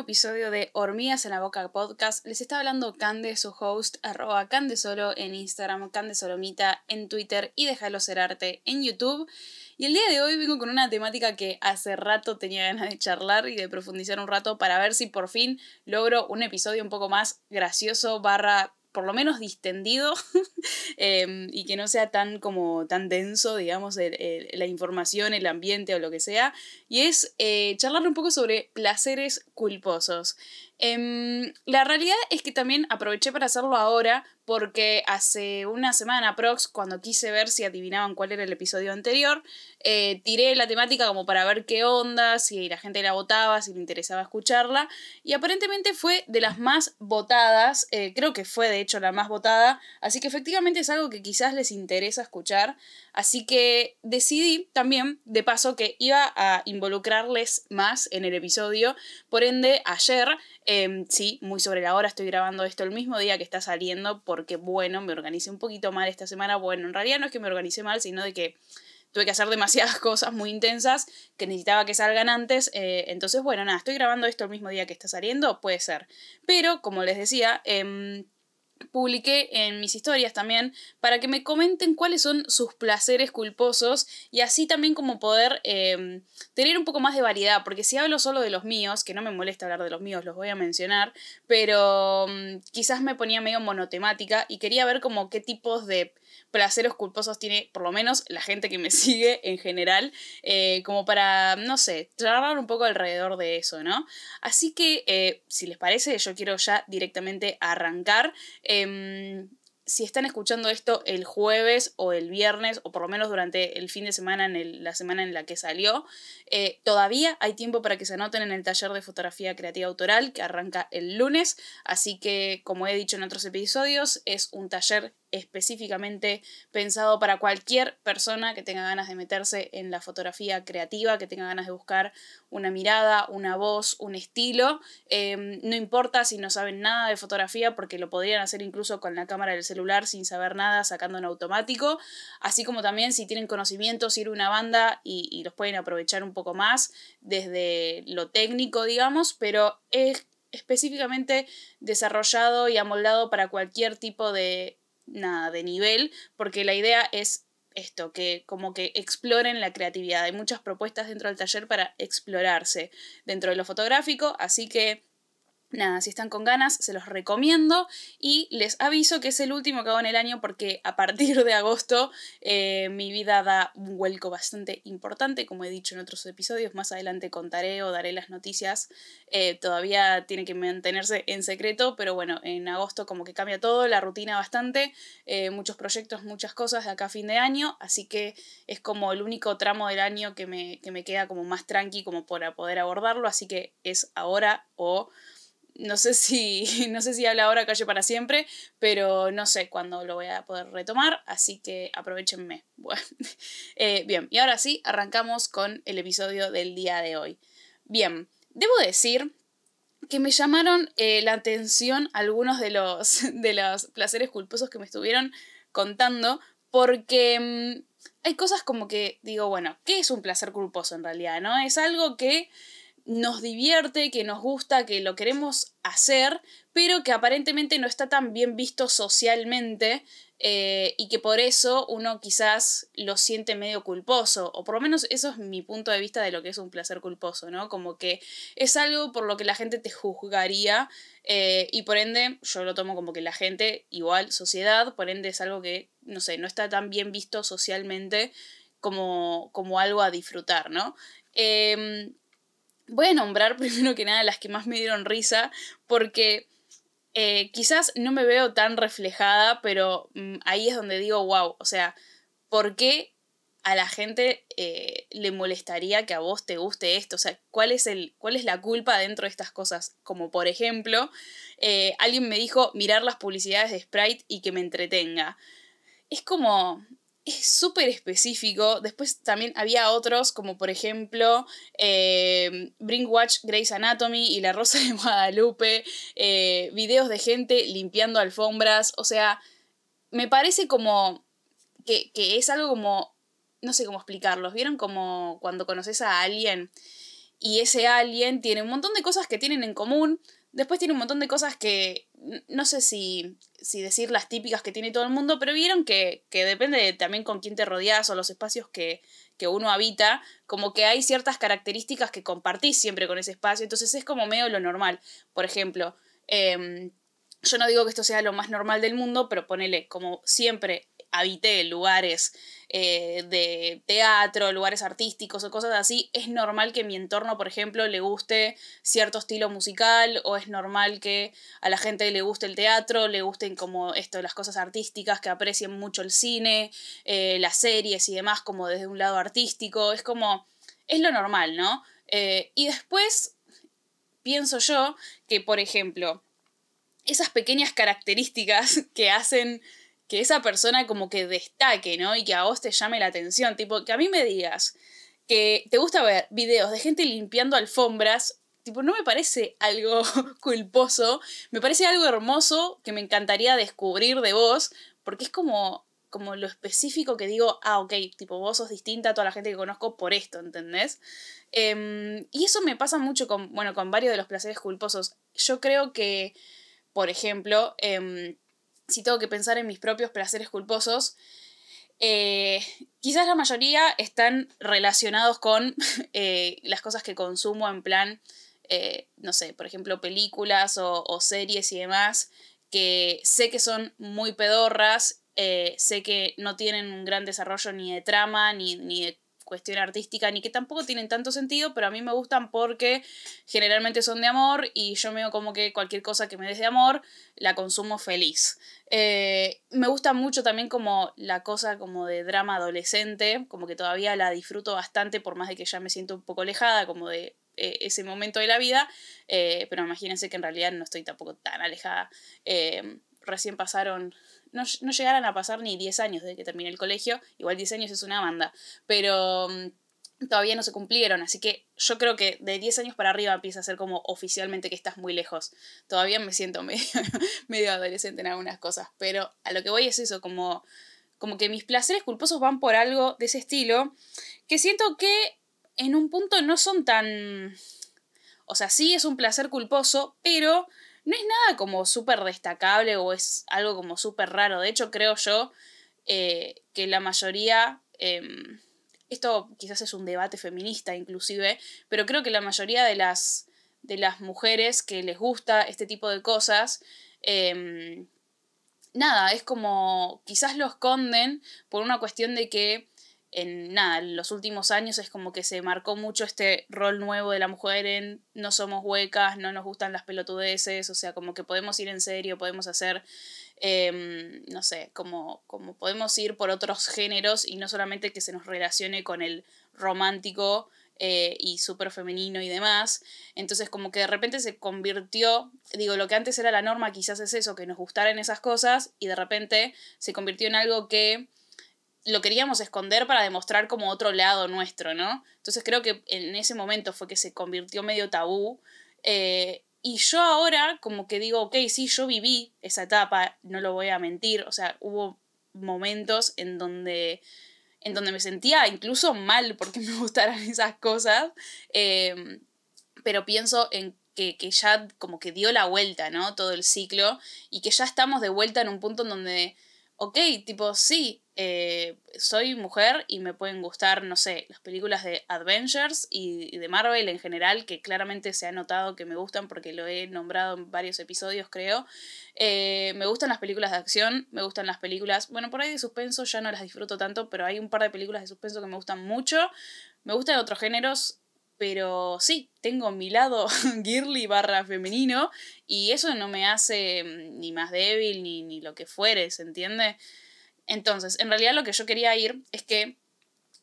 episodio de Hormigas en la Boca Podcast. Les está hablando Cande, su host, arroba Candesolo en Instagram, Candesolomita en Twitter y Déjalo Ser Arte en YouTube. Y el día de hoy vengo con una temática que hace rato tenía ganas de charlar y de profundizar un rato para ver si por fin logro un episodio un poco más gracioso barra por lo menos distendido em, y que no sea tan como tan denso, digamos, la información, el ambiente o lo que sea. Y es eh, charlar un poco sobre placeres culposos. Em, la realidad es que también aproveché para hacerlo ahora porque hace una semana prox, cuando quise ver si adivinaban cuál era el episodio anterior, eh, tiré la temática como para ver qué onda, si la gente la votaba, si le interesaba escucharla, y aparentemente fue de las más votadas, eh, creo que fue de hecho la más votada, así que efectivamente es algo que quizás les interesa escuchar, así que decidí también, de paso, que iba a involucrarles más en el episodio, por ende, ayer Em, sí, muy sobre la hora, estoy grabando esto el mismo día que está saliendo porque, bueno, me organicé un poquito mal esta semana. Bueno, en realidad no es que me organicé mal, sino de que tuve que hacer demasiadas cosas muy intensas que necesitaba que salgan antes. Eh, entonces, bueno, nada, estoy grabando esto el mismo día que está saliendo, puede ser. Pero, como les decía, eh, publiqué en mis historias también para que me comenten cuáles son sus placeres culposos y así también como poder em, tener un poco más de variedad, porque si hablo solo de los míos, que no me molesta hablar de los míos, los voy a mencionar, pero mm, quizás me ponía medio monotemática y quería ver como qué tipos de placeres culposos tiene por lo menos la gente que me sigue en general, eh, como para, no sé, charlar un poco alrededor de eso, ¿no? Así que, eh, si les parece, yo quiero ya directamente arrancar. Em, si están escuchando esto el jueves o el viernes, o por lo menos durante el fin de semana, en la semana en la que salió, eh, todavía hay tiempo para que se anoten en el taller de fotografía creativa autoral que arranca el lunes. Así que, como he dicho en otros episodios, es un taller específicamente pensado para cualquier persona que tenga ganas de meterse en la fotografía creativa, que tenga ganas de buscar una mirada, una voz, un estilo. Em, no importa si no saben nada de fotografía, porque lo podrían hacer incluso con la cámara del celular sin saber nada, sacando en automático. Así como también si tienen conocimientos, ir una banda y, y los pueden aprovechar un poco más desde lo técnico, digamos, pero es específicamente desarrollado y amoldado para cualquier tipo de nada de nivel, porque la idea es esto, que como que exploren la creatividad. Hay muchas propuestas dentro del taller para explorarse dentro de lo fotográfico, así que Nada, si están con ganas, se los recomiendo y les aviso que es el último que hago en el año porque a partir de agosto eh, mi vida da un vuelco bastante importante, como he dicho en otros episodios, más adelante contaré o daré las noticias, eh, todavía tiene que mantenerse en secreto, pero bueno, en agosto como que cambia todo, la rutina bastante, eh, muchos proyectos, muchas cosas de acá a fin de año, así que es como el único tramo del año que me, que me queda como más tranqui como para poder abordarlo, así que es ahora o no sé si, no sé si habla ahora calle para siempre, pero no sé cuándo lo voy a poder retomar, así que aprovechenme. Bueno, eh, bien, y ahora sí, arrancamos con el episodio del día de hoy. Bien, debo decir que me llamaron eh, la atención algunos de los, de los placeres culposos que me estuvieron contando, porque mm, hay cosas como que digo, bueno, ¿qué es un placer culposo en realidad? ¿No? Es algo que nos divierte, que nos gusta, que lo queremos hacer, pero que aparentemente no está tan bien visto socialmente eh, y que por eso uno quizás lo siente medio culposo, o por lo menos eso es mi punto de vista de lo que es un placer culposo, ¿no? Como que es algo por lo que la gente te juzgaría eh, y por ende yo lo tomo como que la gente, igual sociedad, por ende es algo que, no sé, no está tan bien visto socialmente como, como algo a disfrutar, ¿no? Em, Voy a nombrar primero que nada las que más me dieron risa, porque eh, quizás no me veo tan reflejada, pero mm, ahí es donde digo, wow, o sea, ¿por qué a la gente eh, le molestaría que a vos te guste esto? O sea, ¿cuál es, el, cuál es la culpa dentro de estas cosas? Como por ejemplo, eh, alguien me dijo mirar las publicidades de Sprite y que me entretenga. Es como, es súper específico. Después también había otros, como por ejemplo eh, Bring Watch Grey's Anatomy y La Rosa de Guadalupe, eh, videos de gente limpiando alfombras. O sea, me parece como que, que es algo como, no sé cómo explicarlos. ¿Vieron como cuando conoces a alguien? y ese alguien tiene un montón de cosas que tienen en común, después tiene un montón de cosas que no sé si, si decir las típicas que tiene todo el mundo, pero vieron que, que depende también con quién te rodeas o los espacios que, que uno habita, como que hay ciertas características que compartís siempre con ese espacio, entonces es como medio lo normal. Por ejemplo, em, yo no digo que esto sea lo más normal del mundo, pero ponele, como siempre habité lugares eh, de teatro, lugares artísticos o cosas así, es normal que mi entorno, por ejemplo, le guste cierto estilo musical o es normal que a la gente le guste el teatro, le gusten como esto, las cosas artísticas, que aprecien mucho el cine, eh, las series y demás como desde un lado artístico, es como, es lo normal, ¿no? Eh, y después pienso yo que, por ejemplo, esas pequeñas características que hacen que esa persona como que destaque, ¿no? Y que a vos te llame la atención. Tipo, que a mí me digas que te gusta ver videos de gente limpiando alfombras, tipo, no me parece algo culposo, me parece algo hermoso que me encantaría descubrir de vos, porque es como, como lo específico que digo, ah, ok, tipo, vos sos distinta a toda la gente que conozco por esto, ¿entendés? Em, y eso me pasa mucho con, bueno, con varios de los placeres culposos. Yo creo que, por ejemplo, em, si tengo que pensar en mis propios placeres culposos, eh, quizás la mayoría están relacionados con eh, las cosas que consumo en plan, eh, no sé, por ejemplo, películas o, series y demás, que sé que son muy pedorras, sé que no tienen un gran desarrollo ni de trama, ni, ni de cuestión artística, ni que tampoco tienen tanto sentido, pero a mí me gustan porque generalmente son de amor y yo veo como que cualquier cosa que me des de amor la consumo feliz. Eh, me gusta mucho también como la cosa como de drama adolescente, como que todavía la disfruto bastante por más de que ya me siento un poco alejada como de eh, ese momento de la vida, eh, pero imagínense que en realidad no estoy tampoco tan alejada. recién pasaron no, no llegaran a pasar ni 10 años desde que terminé el colegio, igual 10 años es una banda, pero mm, todavía no se cumplieron, así que yo creo que de 10 años para arriba empieza a ser como oficialmente que estás muy lejos. Todavía me siento medio, medio adolescente en algunas cosas, pero a lo que voy es eso, como, como que mis placeres culposos van por algo de ese estilo, que siento que en un punto no son tan... O sea, sí es un placer culposo, pero no es nada como súper destacable o es algo como súper raro. De hecho, creo yo eh, que la mayoría, em, esto quizás es un debate feminista inclusive, pero creo que la mayoría de las, de las mujeres que les gusta este tipo de cosas, em, nada, es como quizás lo esconden por una cuestión de que en nada, en los últimos años es como que se marcó mucho este rol nuevo de la mujer en no somos huecas, no nos gustan las pelotudeces, o sea, como que podemos ir en serio, podemos hacer, em, no sé, como, como podemos ir por otros géneros y no solamente que se nos relacione con el romántico eh, y súper femenino y demás. Entonces como que de repente se convirtió, digo, lo que antes era la norma quizás es eso, que nos gustaran esas cosas y de repente se convirtió en algo que lo queríamos esconder para demostrar como otro lado nuestro, ¿no? Entonces creo que en ese momento fue que se convirtió medio tabú. Eh, y yo ahora como que digo, ok, sí, yo viví esa etapa, no lo voy a mentir, o sea, hubo momentos en donde, en donde me sentía incluso mal porque me gustaran esas cosas, eh, pero pienso en que, que, ya como que dio la vuelta, ¿no? Todo el ciclo y que ya estamos de vuelta en un punto en donde, ok, tipo, sí, eh, soy mujer y me pueden gustar, no sé, las películas de Avengers y, de Marvel en general, que claramente se ha notado que me gustan porque lo he nombrado en varios episodios, creo. Eh, me gustan las películas de acción, me gustan las películas, bueno, por ahí de suspenso ya no las disfruto tanto, pero hay un par de películas de suspenso que me gustan mucho. Me gustan otros géneros, pero sí, tengo mi lado girly barra femenino y eso no me hace mm, ni más débil ni, ni lo que fuere, ¿se entiende? Entonces, en realidad lo que yo quería ir es que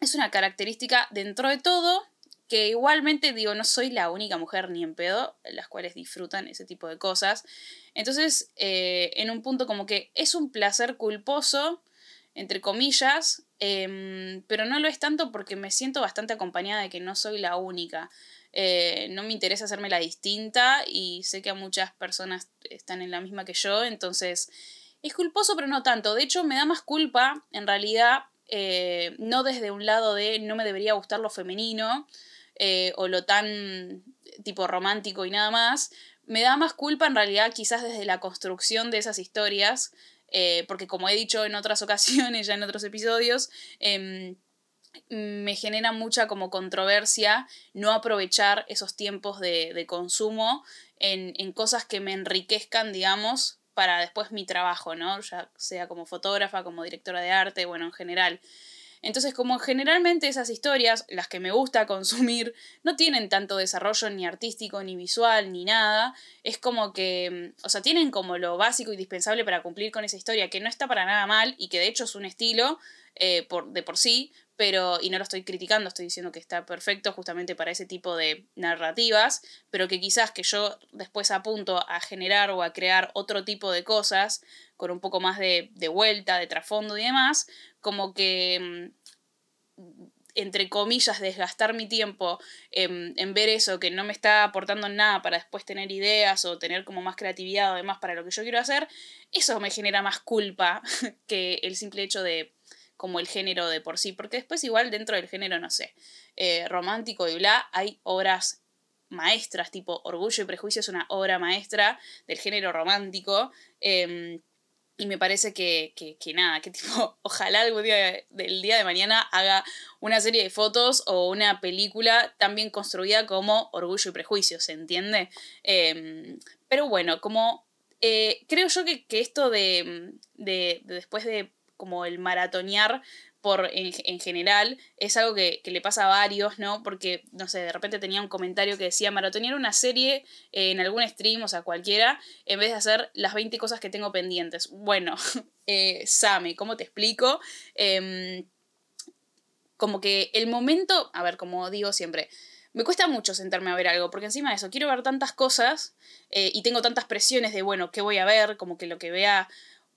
es una característica dentro de todo que igualmente digo, no soy la única mujer ni en pedo, las cuales disfrutan ese tipo de cosas. Entonces, eh, en un punto como que es un placer culposo, entre comillas, em, pero no lo es tanto porque me siento bastante acompañada de que no soy la única. Eh, no me interesa hacerme la distinta y sé que a muchas personas están en la misma que yo, entonces es culposo, pero no tanto. De hecho, me da más culpa, en realidad, eh, no desde un lado de no me debería gustar lo femenino, eh, o lo tan tipo romántico y nada más, me da más culpa en realidad quizás desde la construcción de esas historias, eh, porque como he dicho en otras ocasiones, ya en otros episodios, em, me genera mucha como controversia no aprovechar esos tiempos de, consumo en, en, cosas que me enriquezcan, digamos, para después mi trabajo, ¿no? Ya sea como fotógrafa, como directora de arte, bueno, en general. Entonces, como generalmente esas historias, las que me gusta consumir, no tienen tanto desarrollo ni artístico, ni visual, ni nada, es como que, mm, o sea, tienen como lo básico y indispensable para cumplir con esa historia, que no está para nada mal y que de hecho es un estilo eh, de por sí, pero, y no lo estoy criticando, estoy diciendo que está perfecto justamente para ese tipo de narrativas, pero que quizás que yo después apunto a generar o a crear otro tipo de cosas, con un poco más de, de vuelta, de trasfondo y demás, como que mm, entre comillas, desgastar mi tiempo en, en, ver eso que no me está aportando nada para después tener ideas o tener como más creatividad o demás para lo que yo quiero hacer, eso me genera más culpa que el simple hecho de como el género de por sí, porque después igual dentro del género, no sé, eh, romántico y bla, hay obras maestras, tipo Orgullo y Prejuicio es una obra maestra del género romántico. Em, y me parece que, que, nada, que tipo, ojalá algún día del día de mañana haga una serie de fotos o una película tan bien construida como Orgullo y Prejuicio, ¿se entiende? Em, pero bueno, como eh, creo yo que, esto de, de, después de como el maratonear por, en, general, es algo que, le pasa a varios, ¿no? Porque, no sé, de repente tenía un comentario que decía maratonear una serie en algún stream, o sea, cualquiera, en vez de hacer las 20 cosas que tengo pendientes. Bueno, eh, Same, ¿cómo te explico? Em, como que el momento, a ver, como digo siempre, me cuesta mucho sentarme a ver algo, porque encima de eso, quiero ver tantas cosas eh, y tengo tantas presiones de, bueno, ¿qué voy a ver? Como que lo que vea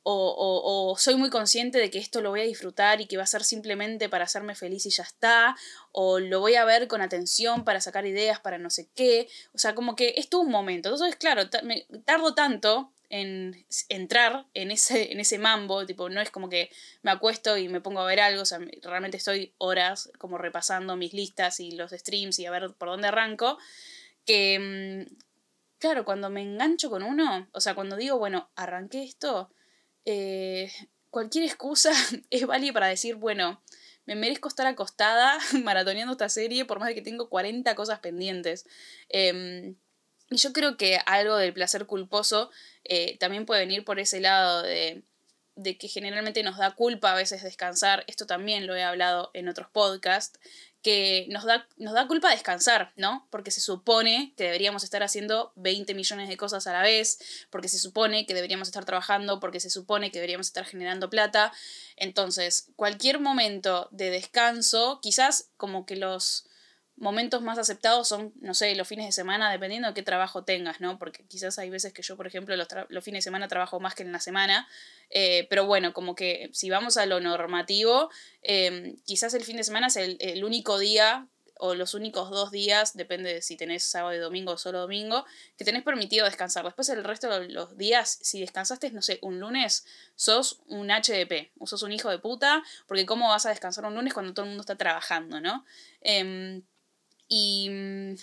o, soy muy consciente de que esto lo voy a disfrutar y que va a ser simplemente para hacerme feliz y ya está, o lo voy a ver con atención para sacar ideas para no sé qué, o sea, como que es todo un momento. Entonces, claro, me tardo tanto en entrar en ese, en ese mambo, tipo, no es como que me acuesto y me pongo a ver algo, o sea, realmente estoy horas como repasando mis listas y los streams y a ver por dónde arranco, que, mm, claro, cuando me engancho con uno, o sea, cuando digo, bueno, arranqué esto, eh, cualquier excusa es válida para decir, bueno, me merezco estar acostada maratoneando esta serie por más de que tengo 40 cosas pendientes. Em, y yo creo que algo del placer culposo eh, también puede venir por ese lado de, de que generalmente nos da culpa a veces descansar. Esto también lo he hablado en otros podcasts que nos da, nos da culpa descansar, ¿no? Porque se supone que deberíamos estar haciendo 20 millones de cosas a la vez, porque se supone que deberíamos estar trabajando, porque se supone que deberíamos estar generando plata. Entonces, cualquier momento de descanso, quizás como que los momentos más aceptados son, no sé, los fines de semana, dependiendo de qué trabajo tengas, ¿no? Porque quizás hay veces que yo, por ejemplo, los, los fines de semana trabajo más que en la semana, eh, pero bueno, como que si vamos a lo normativo, em, quizás el fin de semana es el, único día o los únicos dos días, depende de si tenés sábado y domingo o solo domingo, que tenés permitido descansar. Después el resto de los días, si descansaste, no sé, un lunes, sos un HDP, o sos un hijo de puta, porque cómo vas a descansar un lunes cuando todo el mundo está trabajando, ¿no? Em, y mm,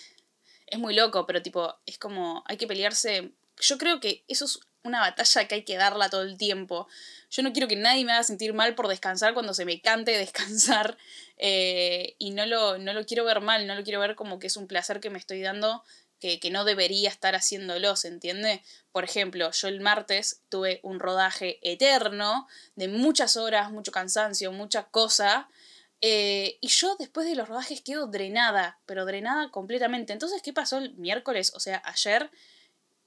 es muy loco, pero tipo, es como, hay que pelearse. Yo creo que eso es una batalla que hay que darla todo el tiempo. Yo no quiero que nadie me haga sentir mal por descansar cuando se me cante descansar. Eh, y no lo, no lo quiero ver mal, no lo quiero ver como que es un placer que me estoy dando que, que, no debería estar haciéndolo, ¿se entiende? Por ejemplo, yo el martes tuve un rodaje eterno de muchas horas, mucho cansancio, mucha cosa, eh, y yo después de los rodajes quedo drenada, pero drenada completamente. Entonces, ¿qué pasó el miércoles? O sea, ayer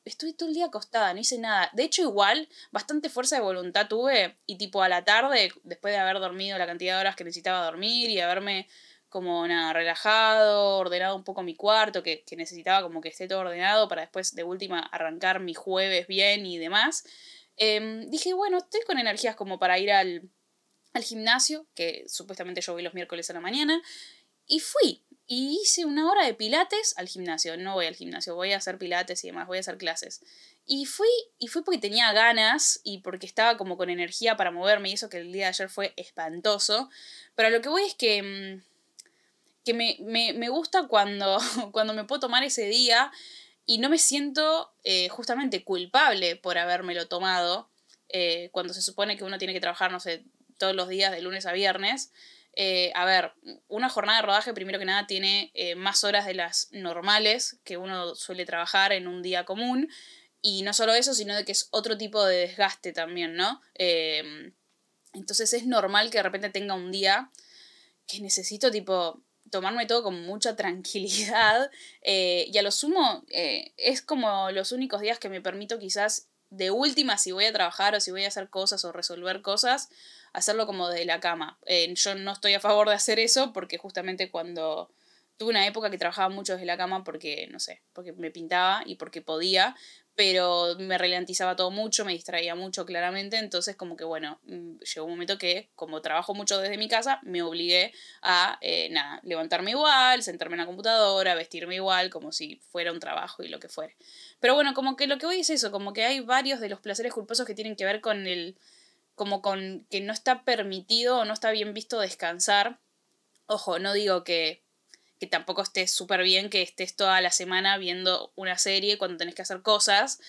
estuve todo el día acostada, no hice nada. De hecho, igual, bastante fuerza de voluntad tuve y tipo a la tarde, después de haber dormido la cantidad de horas que necesitaba dormir y haberme como nada, relajado, ordenado un poco mi cuarto, que, que necesitaba como que esté todo ordenado para después de última arrancar mi jueves bien y demás. Em, dije, bueno, estoy con energías como para ir al, al gimnasio, que supuestamente yo voy los miércoles a la mañana, y fui. Y hice una hora de pilates al gimnasio. No voy al gimnasio, voy a hacer pilates y demás, voy a hacer clases. Y fui, y fui porque tenía ganas y porque estaba como con energía para moverme y eso que el día de ayer fue espantoso. Pero lo que voy es que mm, que me, me, gusta cuando, cuando me puedo tomar ese día y no me siento eh, justamente culpable por habérmelo tomado, eh, cuando se supone que uno tiene que trabajar, no sé, todos los días de lunes a viernes. Eh, a ver, una jornada de rodaje primero que nada tiene más horas de las normales que uno suele trabajar en un día común. Y no solo eso, sino de que es otro tipo de desgaste también, ¿no? entonces es normal que de repente tenga un día que necesito tipo tomarme todo con mucha tranquilidad eh, y a lo sumo eh, es como los únicos días que me permito quizás de última si voy a trabajar o si voy a hacer cosas o resolver cosas, hacerlo como de la cama. Eh, yo no estoy a favor de hacer eso porque justamente cuando tuve una época que trabajaba mucho desde la cama porque, no sé, porque me pintaba y porque podía, pero me ralentizaba todo mucho, me distraía mucho claramente, entonces como que bueno, mm, llegó un momento que como trabajo mucho desde mi casa, me obligué a, eh, nada, levantarme igual, sentarme en la computadora, vestirme igual, como si fuera un trabajo y lo que fuere. Pero bueno, como que lo que voy es eso, como que hay varios de los placeres culposos que tienen que ver con el, como con que no está permitido o no está bien visto descansar. Ojo, no digo que que tampoco estés súper bien que estés toda la semana viendo una serie cuando tenés que hacer cosas.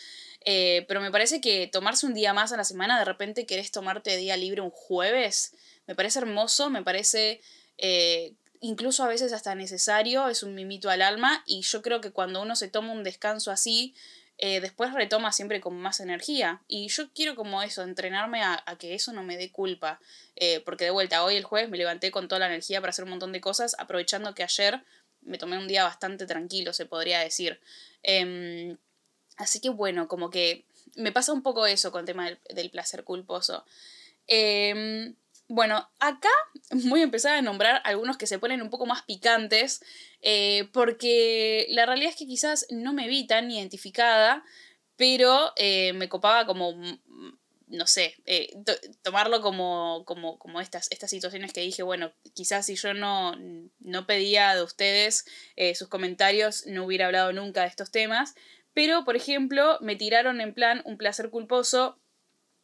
Eh, pero me parece que tomarse un día más a la semana, de repente querés tomarte día libre un jueves, me parece hermoso, me parece eh, incluso a veces hasta necesario, es un mimito al alma y yo creo que cuando uno se toma un descanso así, eh, después retoma siempre con más energía. Y yo quiero como eso, entrenarme a, que eso no me dé culpa. Eh, porque de vuelta, hoy el jueves me levanté con toda la energía para hacer un montón de cosas, aprovechando que ayer me tomé un día bastante tranquilo, se podría decir. Em, así que bueno, como que me pasa un poco eso con el tema del, placer culposo. Em, bueno, acá voy a empezar a nombrar algunos que se ponen un poco más picantes, eh, porque la realidad es que quizás no me vi tan identificada, pero eh, me copaba como, mm, no sé, eh, tomarlo como, como, como estas, estas situaciones que dije, bueno, quizás si yo no, no pedía de ustedes sus comentarios, no hubiera hablado nunca de estos temas, pero, por ejemplo, me tiraron en plan un placer culposo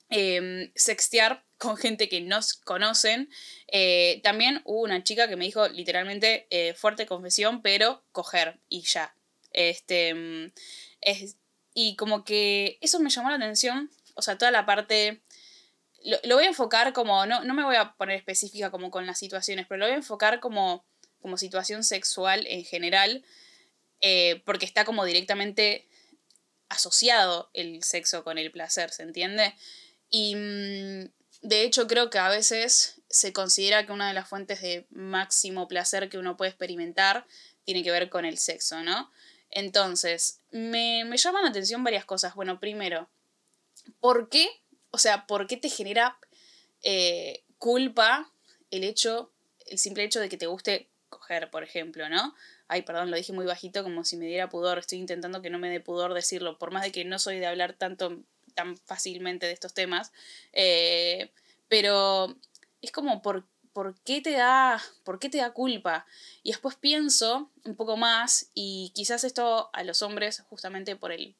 Em, sextear con gente que nos conocen. Eh, también hubo una chica que me dijo literalmente eh, fuerte confesión, pero coger y ya. Este, mm, es, y como que eso me llamó la atención, o sea, toda la parte... Lo, voy a enfocar como, no, no me voy a poner específica como con las situaciones, pero lo voy a enfocar como, como situación sexual en general, eh, porque está como directamente asociado el sexo con el placer, ¿se entiende? Y mm, de hecho creo que a veces se considera que una de las fuentes de máximo placer que uno puede experimentar tiene que ver con el sexo, ¿no? Entonces, me, me llaman la atención varias cosas. Bueno, primero, ¿por qué? O sea, ¿por qué te genera eh, culpa el hecho, el simple hecho de que te guste coger, por ejemplo, ¿no? Ay, perdón, lo dije muy bajito como si me diera pudor. Estoy intentando que no me dé pudor decirlo. Por más de que no soy de hablar tanto tan fácilmente de estos temas. Eh, pero es como, ¿por, ¿por, qué te da, ¿por qué te da culpa? Y después pienso un poco más y quizás esto a los hombres justamente por el...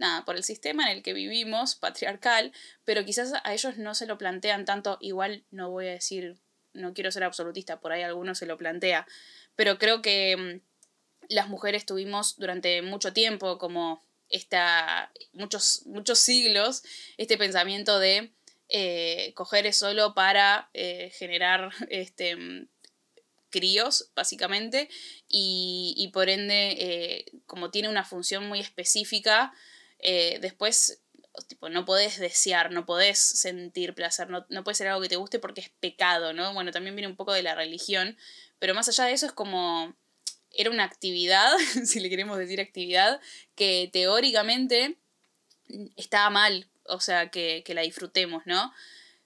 Nada, por el sistema en el que vivimos, patriarcal, pero quizás a ellos no se lo plantean tanto, igual no voy a decir, no quiero ser absolutista, por ahí alguno se lo plantea, pero creo que mm, las mujeres tuvimos durante mucho tiempo como muchos, muchos siglos este pensamiento de eh, coger es solo para eh, generar este, críos, básicamente, y, por ende, eh, como tiene una función muy específica, después tipo, no podés desear, no podés sentir placer, no, no puede ser algo que te guste porque es pecado, ¿no? Bueno, también viene un poco de la religión, pero más allá de eso es como era una actividad, si le queremos decir actividad, que teóricamente estaba mal, o sea, que, la disfrutemos, ¿no?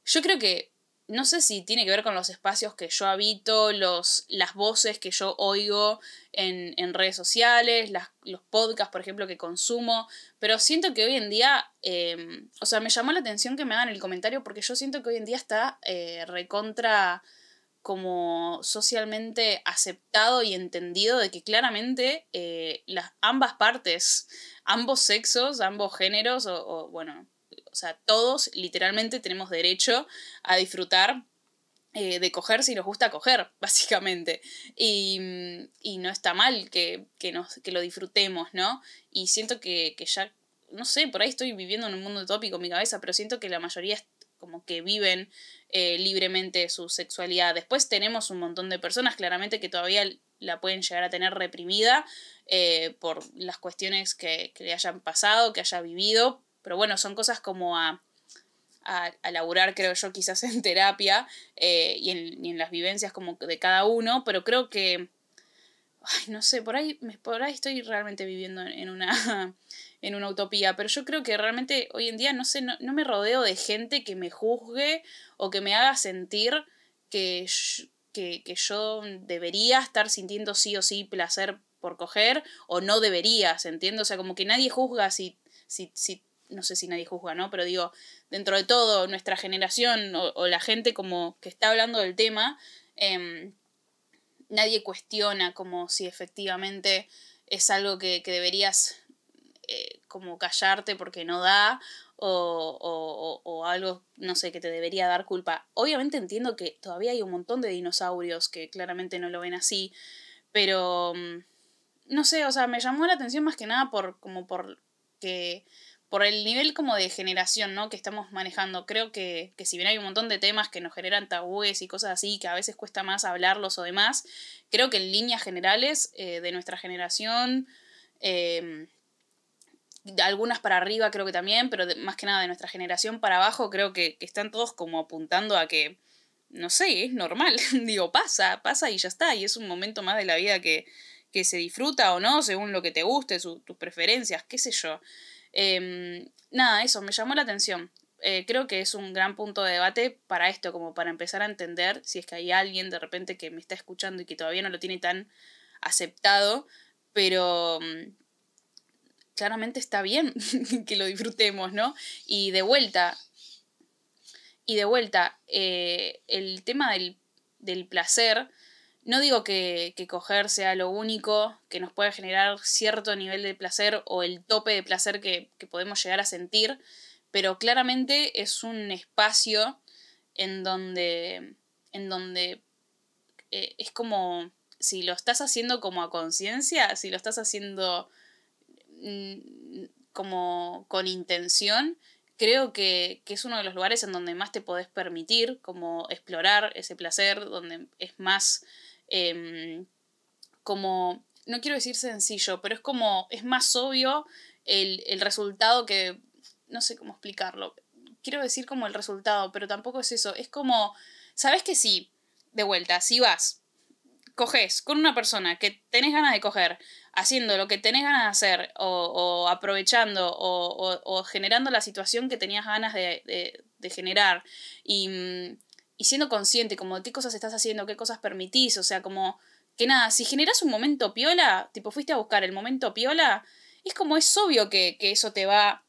Yo creo que, no sé si tiene que ver con los espacios que yo habito, los, las voces que yo oigo en, redes sociales, los podcasts, por ejemplo, que consumo, pero siento que hoy en día, em, o sea, me llamó la atención que me hagan el comentario porque yo siento que hoy en día está eh, recontra como socialmente aceptado y entendido de que claramente eh, las, ambas partes, ambos sexos, ambos géneros, o, bueno, o sea, todos literalmente tenemos derecho a disfrutar eh, de coger si nos gusta coger, básicamente. Y, y no está mal que, que, nos, que lo disfrutemos, ¿no? Y siento que, que, ya, no sé, por ahí estoy viviendo en un mundo utópico en mi cabeza, pero siento que la mayoría como que viven eh, libremente su sexualidad. Después tenemos un montón de personas claramente que todavía la pueden llegar a tener reprimida eh, por las cuestiones que, que, le hayan pasado, que haya vivido, pero bueno, son cosas como a, a, a laburar, creo yo, quizás en terapia eh, y, en, y, en, las vivencias como de cada uno, pero creo que, ay, no sé, por ahí, por ahí estoy realmente viviendo en una, en una utopía, pero yo creo que realmente hoy en día no sé, no, no me rodeo de gente que me juzgue o que me haga sentir que, que, que yo debería estar sintiendo sí o sí placer por coger o no deberías, ¿entiendes? O sea, como que nadie juzga si, si, si no sé si nadie juzga, ¿no? Pero digo, dentro de todo, nuestra generación o, la gente como que está hablando del tema, eh, nadie cuestiona como si efectivamente es algo que, que deberías eh, como callarte porque no da o, o, o, algo, no sé, que te debería dar culpa. Obviamente entiendo que todavía hay un montón de dinosaurios que claramente no lo ven así, pero mm, no sé, o sea, me llamó la atención más que nada por como por que por el nivel como de generación, ¿no? Que estamos manejando. Creo que, que si bien hay un montón de temas que nos generan tabúes y cosas así, que a veces cuesta más hablarlos o demás, creo que en líneas generales eh, de nuestra generación, eh, algunas para arriba creo que también, pero de, más que nada de nuestra generación para abajo, creo que, están todos como apuntando a que, no sé, es normal. Digo, pasa, pasa y ya está. Y es un momento más de la vida que, que se disfruta o no, según lo que te guste, su, tus preferencias, qué sé yo. Eh, nada, eso, me llamó la atención. Eh, creo que es un gran punto de debate para esto, como para empezar a entender si es que hay alguien de repente que me está escuchando y que todavía no lo tiene tan aceptado, pero um, claramente está bien que lo disfrutemos, ¿no? Y de vuelta, y de vuelta, eh, el tema del, del placer, no digo que, que, coger sea lo único que nos puede generar cierto nivel de placer o el tope de placer que, que podemos llegar a sentir, pero claramente es un espacio en donde, en donde eh, es como si lo estás haciendo como a conciencia, si lo estás haciendo como con intención, creo que, que, es uno de los lugares en donde más te podés permitir como explorar ese placer, donde es más eh, como, no quiero decir sencillo, pero es como, es más obvio el, el resultado que, no sé cómo explicarlo, quiero decir como el resultado, pero tampoco es eso, es como, ¿sabes que sí? De vuelta, si vas, coges con una persona que tenés ganas de coger, haciendo lo que tenés ganas de hacer, o, o aprovechando, o, o, o, generando la situación que tenías ganas de, de, de generar, y y siendo consciente como de qué cosas estás haciendo, qué cosas permitís, o sea, como que nada, si generas un momento piola, tipo fuiste a buscar el momento piola, es como es obvio que, que eso te va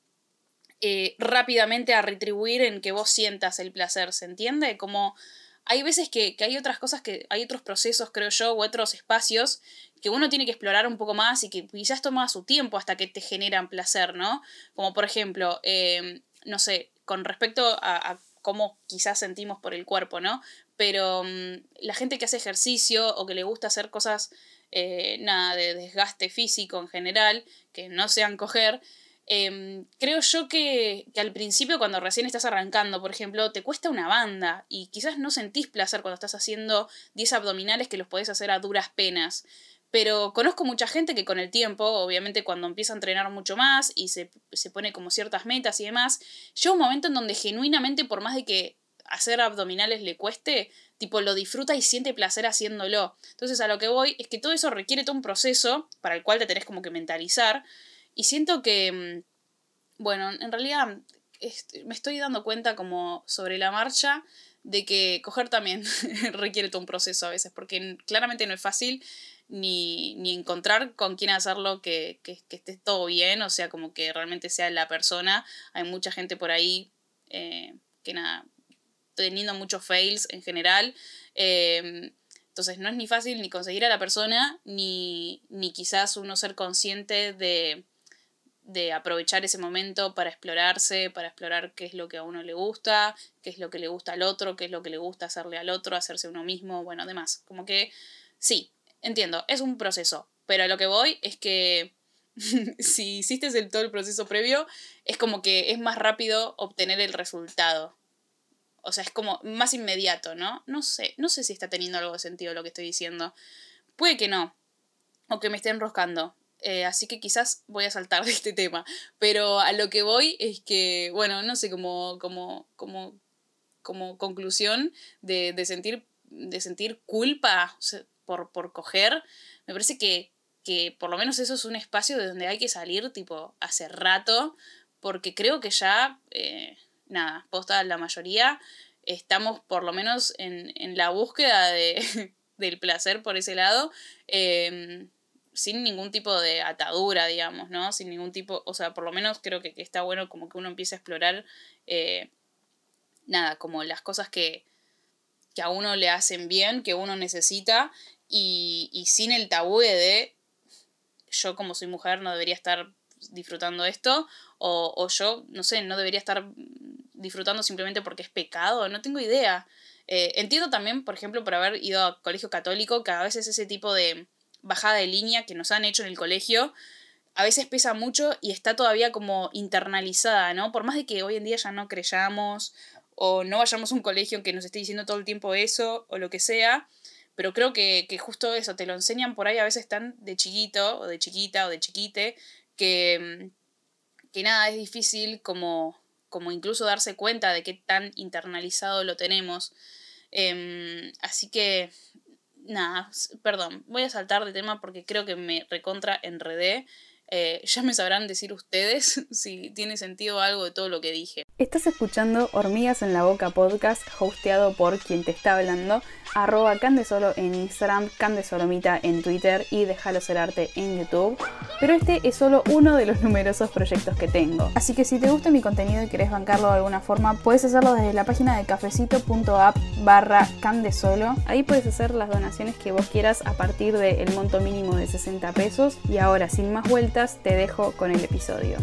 eh, rápidamente a retribuir en que vos sientas el placer, ¿se entiende? Como hay veces que, que hay otras cosas que, hay otros procesos, creo yo, u otros espacios que uno tiene que explorar un poco más y que quizás toma su tiempo hasta que te generan placer, ¿no? Como por ejemplo, eh, no sé, con respecto a, cómo quizás sentimos por el cuerpo, ¿no? Pero um, la gente que hace ejercicio o que le gusta hacer cosas, eh, nada, de desgaste físico en general, que no sean coger, eh, creo yo que, que, al principio cuando recién estás arrancando, por ejemplo, te cuesta una banda y quizás no sentís placer cuando estás haciendo 10 abdominales que los podés hacer a duras penas. Pero conozco mucha gente que con el tiempo, obviamente cuando empieza a entrenar mucho más y se, se pone como ciertas metas y demás, llega un momento en donde genuinamente, por más de que hacer abdominales le cueste, tipo lo disfruta y siente placer haciéndolo. Entonces a lo que voy es que todo eso requiere todo un proceso para el cual te tenés como que mentalizar. Y siento que, mm, bueno, en realidad me estoy dando cuenta como sobre la marcha de que coger también requiere todo un proceso a veces, porque claramente no es fácil ni, ni encontrar con quién hacerlo que, que, que, esté todo bien, o sea, como que realmente sea la persona. Hay mucha gente por ahí eh, que nada, teniendo muchos fails en general. Eh, entonces no es ni fácil ni conseguir a la persona, ni, ni quizás uno ser consciente de, de aprovechar ese momento para explorarse, para explorar qué es lo que a uno le gusta, qué es lo que le gusta al otro, qué es lo que le gusta hacerle al otro, hacerse uno mismo, bueno, demás. Como que sí, entiendo, es un proceso, pero a lo que voy es que si hiciste el, todo el proceso previo, es como que es más rápido obtener el resultado. O sea, es como más inmediato, ¿no? No sé, no sé si está teniendo algo de sentido lo que estoy diciendo. Puede que no, o que me esté enroscando. Eh, así que quizás voy a saltar de este tema. Pero a lo que voy es que, bueno, no sé, como, como, como, como conclusión de, de sentir, de sentir culpa por, por coger, me parece que, que por lo menos eso es un espacio de donde hay que salir, tipo, hace rato, porque creo que ya, eh, nada, posta la mayoría, estamos por lo menos en, en la búsqueda de, del placer por ese lado. Eh, sin ningún tipo de atadura, digamos, ¿no? Sin ningún tipo, o sea, por lo menos creo que, está bueno como que uno empiece a explorar, eh, nada, como las cosas que, que a uno le hacen bien, que uno necesita, y, y sin el tabú de yo como soy mujer no debería estar disfrutando esto, o, o yo, no sé, no debería estar disfrutando simplemente porque es pecado, no tengo idea. Eh, entiendo también, por ejemplo, por haber ido a colegio católico, que a veces ese tipo de, bajada de línea que nos han hecho en el colegio, a veces pesa mucho y está todavía como internalizada, ¿no? Por más de que hoy en día ya no creyamos o no vayamos a un colegio que nos esté diciendo todo el tiempo eso o lo que sea, pero creo que, justo eso, te lo enseñan por ahí a veces tan de chiquito o de chiquita o de chiquite que, que nada, es difícil como, como incluso darse cuenta de qué tan internalizado lo tenemos. Em, así que nada, perdón, voy a saltar de tema porque creo que me recontra enredé. Eh, ya me sabrán decir ustedes si tiene sentido algo de todo lo que dije. Estás escuchando Hormigas en la Boca podcast, hosteado por quien te está hablando, arroba Candesolo en Instagram, Candesolomita en Twitter y Déjalo Ser Arte en YouTube. Pero este es solo uno de los numerosos proyectos que tengo. Así que si te gusta mi contenido y querés bancarlo de alguna forma, puedes hacerlo desde la página de cafecito.app barra Candesolo. Ahí puedes hacer las donaciones que vos quieras a partir del monto mínimo de 60 pesos. Y ahora, sin más vueltas, te dejo con el episodio.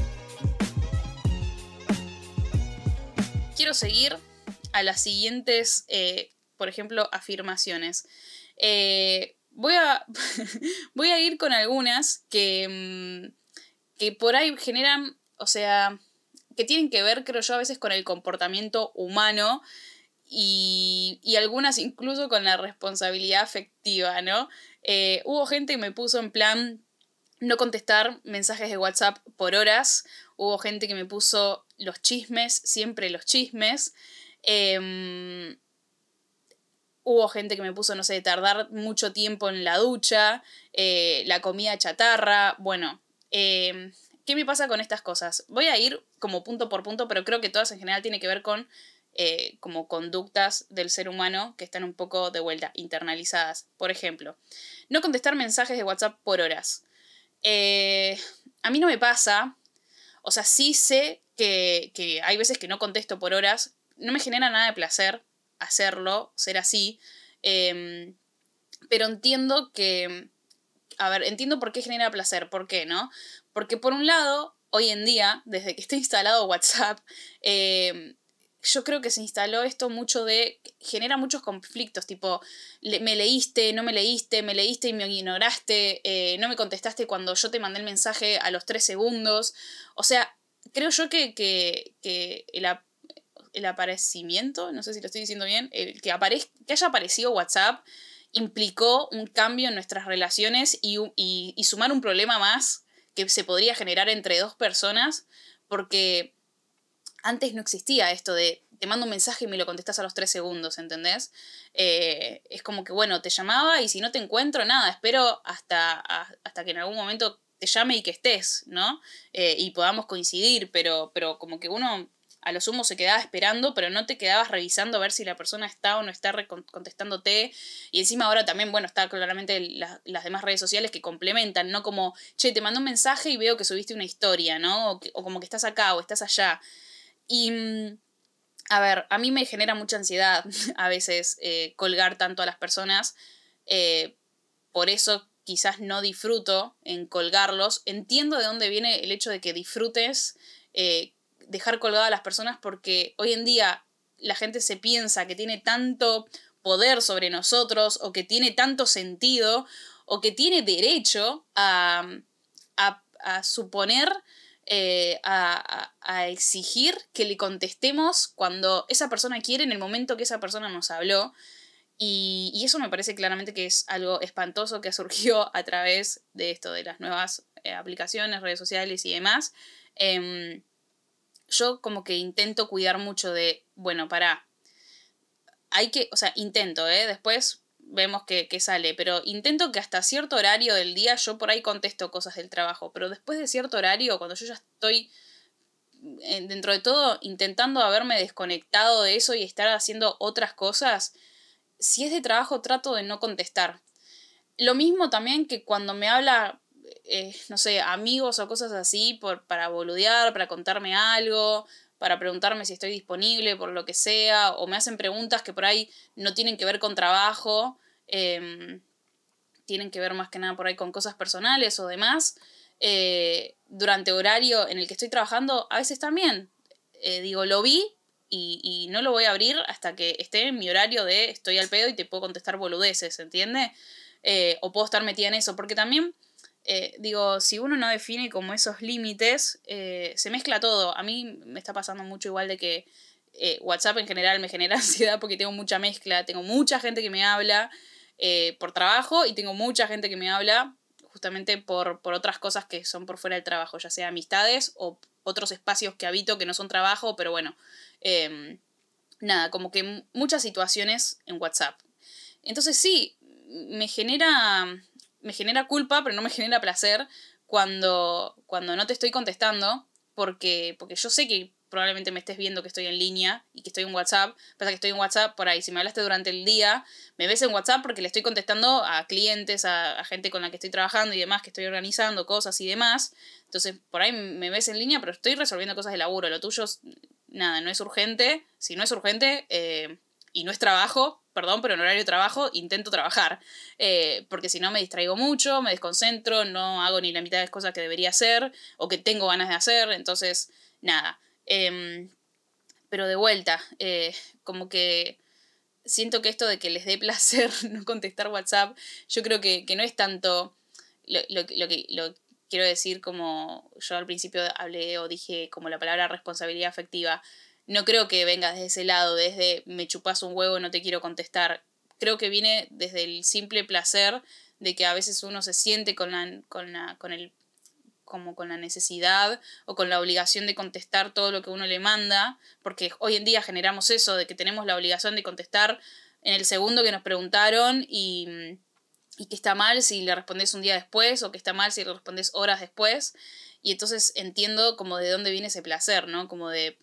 Quiero seguir a las siguientes eh, por ejemplo, afirmaciones. Eh, voy, a, voy a ir con algunas que, mm, que por ahí generan, o sea, que tienen que ver, creo yo, a veces con el comportamiento humano y, y algunas incluso con la responsabilidad afectiva, ¿no? Eh, hubo gente que me puso en plan no contestar mensajes de WhatsApp por horas, hubo gente que me puso los chismes, siempre los chismes. Eh, Hubo gente que me puso, no sé, tardar mucho tiempo en la ducha, eh, la comida chatarra, bueno. Em, ¿Qué me pasa con estas cosas? Voy a ir como punto por punto, pero creo que todas en general tienen que ver con eh, como conductas del ser humano que están un poco de vuelta, internalizadas. Por ejemplo, no contestar mensajes de WhatsApp por horas. Eh, a mí no me pasa, o sea, sí sé que, que hay veces que no contesto por horas, no me genera nada de placer, hacerlo, ser así. Em, pero entiendo que, a ver, entiendo por qué genera placer, ¿por qué, no? Porque por un lado, hoy en día, desde que está instalado WhatsApp, em, yo creo que se instaló esto mucho de, genera muchos conflictos, tipo, me leíste, no me leíste, me leíste y me ignoraste, eh, no me contestaste cuando yo te mandé el mensaje a los tres segundos. O sea, creo yo que, que, que el, el aparecimiento, no sé si lo estoy diciendo bien, el que, que haya aparecido WhatsApp implicó un cambio en nuestras relaciones y, y, sumar un problema más que se podría generar entre dos personas, porque antes no existía esto de te mando un mensaje y me lo contestas a los tres segundos, ¿entendés? Eh, es como que, bueno, te llamaba y si no te encuentro, nada, espero hasta, hasta que en algún momento te llame y que estés, ¿no? Eh, y podamos coincidir, pero, pero como que uno a lo sumo se quedaba esperando, pero no te quedabas revisando a ver si la persona está o no está contestándote. Y encima ahora también, bueno, está claramente las demás redes sociales que complementan, ¿no? Como, che, te mando un mensaje y veo que subiste una historia, ¿no? O, como que estás acá o estás allá. Y, mm, a ver, a mí me genera mucha ansiedad a veces eh, colgar tanto a las personas. Eh, por eso quizás no disfruto en colgarlos. Entiendo de dónde viene el hecho de que disfrutes eh, dejar colgada a las personas porque hoy en día la gente se piensa que tiene tanto poder sobre nosotros o que tiene tanto sentido o que tiene derecho a, a, suponer, eh, a, a, exigir que le contestemos cuando esa persona quiere en el momento que esa persona nos habló. Y, y, eso me parece claramente que es algo espantoso que surgió a través de esto, de las nuevas eh, aplicaciones, redes sociales y demás. Em, yo como que intento cuidar mucho de, bueno, para, hay que, o sea, intento, ¿eh? Después vemos que, sale, pero intento que hasta cierto horario del día yo por ahí contesto cosas del trabajo, pero después de cierto horario, cuando yo ya estoy eh, dentro de todo intentando haberme desconectado de eso y estar haciendo otras cosas, si es de trabajo trato de no contestar. Lo mismo también que cuando me habla, eh, no sé, amigos o cosas así por, para boludear, para contarme algo, para preguntarme si estoy disponible por lo que sea, o me hacen preguntas que por ahí no tienen que ver con trabajo, em, tienen que ver más que nada por ahí con cosas personales o demás, eh, durante horario en el que estoy trabajando, a veces también eh, digo, lo vi y, no lo voy a abrir hasta que esté en mi horario de estoy al pedo y te puedo contestar boludeces, ¿entiende? Eh, o puedo estar metida en eso, porque también eh, digo, si uno no define como esos límites, eh, se mezcla todo. A mí me está pasando mucho igual de que eh, WhatsApp en general me genera ansiedad porque tengo mucha mezcla, tengo mucha gente que me habla por trabajo y tengo mucha gente que me habla justamente por, por otras cosas que son por fuera del trabajo, ya sea amistades o otros espacios que habito que no son trabajo, pero bueno, em, nada, como que muchas situaciones en WhatsApp. Entonces sí, me genera me genera culpa, pero no me genera placer cuando, cuando no te estoy contestando, porque, porque yo sé que probablemente me estés viendo que estoy en línea y que estoy en WhatsApp. Pasa que estoy en WhatsApp por ahí. Si me hablaste durante el día, me ves en WhatsApp porque le estoy contestando a clientes, a, gente con la que estoy trabajando y demás, que estoy organizando cosas y demás. Entonces, por ahí me ves en línea, pero estoy resolviendo cosas de laburo. Lo tuyo, nada, no es urgente. Si no es urgente eh, y no es trabajo, perdón, pero en horario de trabajo intento trabajar, eh, porque si no me distraigo mucho, me desconcentro, no hago ni la mitad de las cosas que debería hacer o que tengo ganas de hacer, entonces, nada. Em, pero de vuelta, eh, como que siento que esto de que les dé placer no contestar WhatsApp, yo creo que, no es tanto lo, lo, lo que lo quiero decir como yo al principio hablé o dije como la palabra responsabilidad afectiva no creo que venga desde ese lado, desde me chupas un huevo no te quiero contestar. Creo que viene desde el simple placer de que a veces uno se siente con la, con la, con el como con la necesidad o con la obligación de contestar todo lo que uno le manda, porque hoy en día generamos eso, de que tenemos la obligación de contestar en el segundo que nos preguntaron y, y que está mal si le respondes un día después o que está mal si le respondes horas después. Y entonces entiendo como de dónde viene ese placer, ¿no? Como de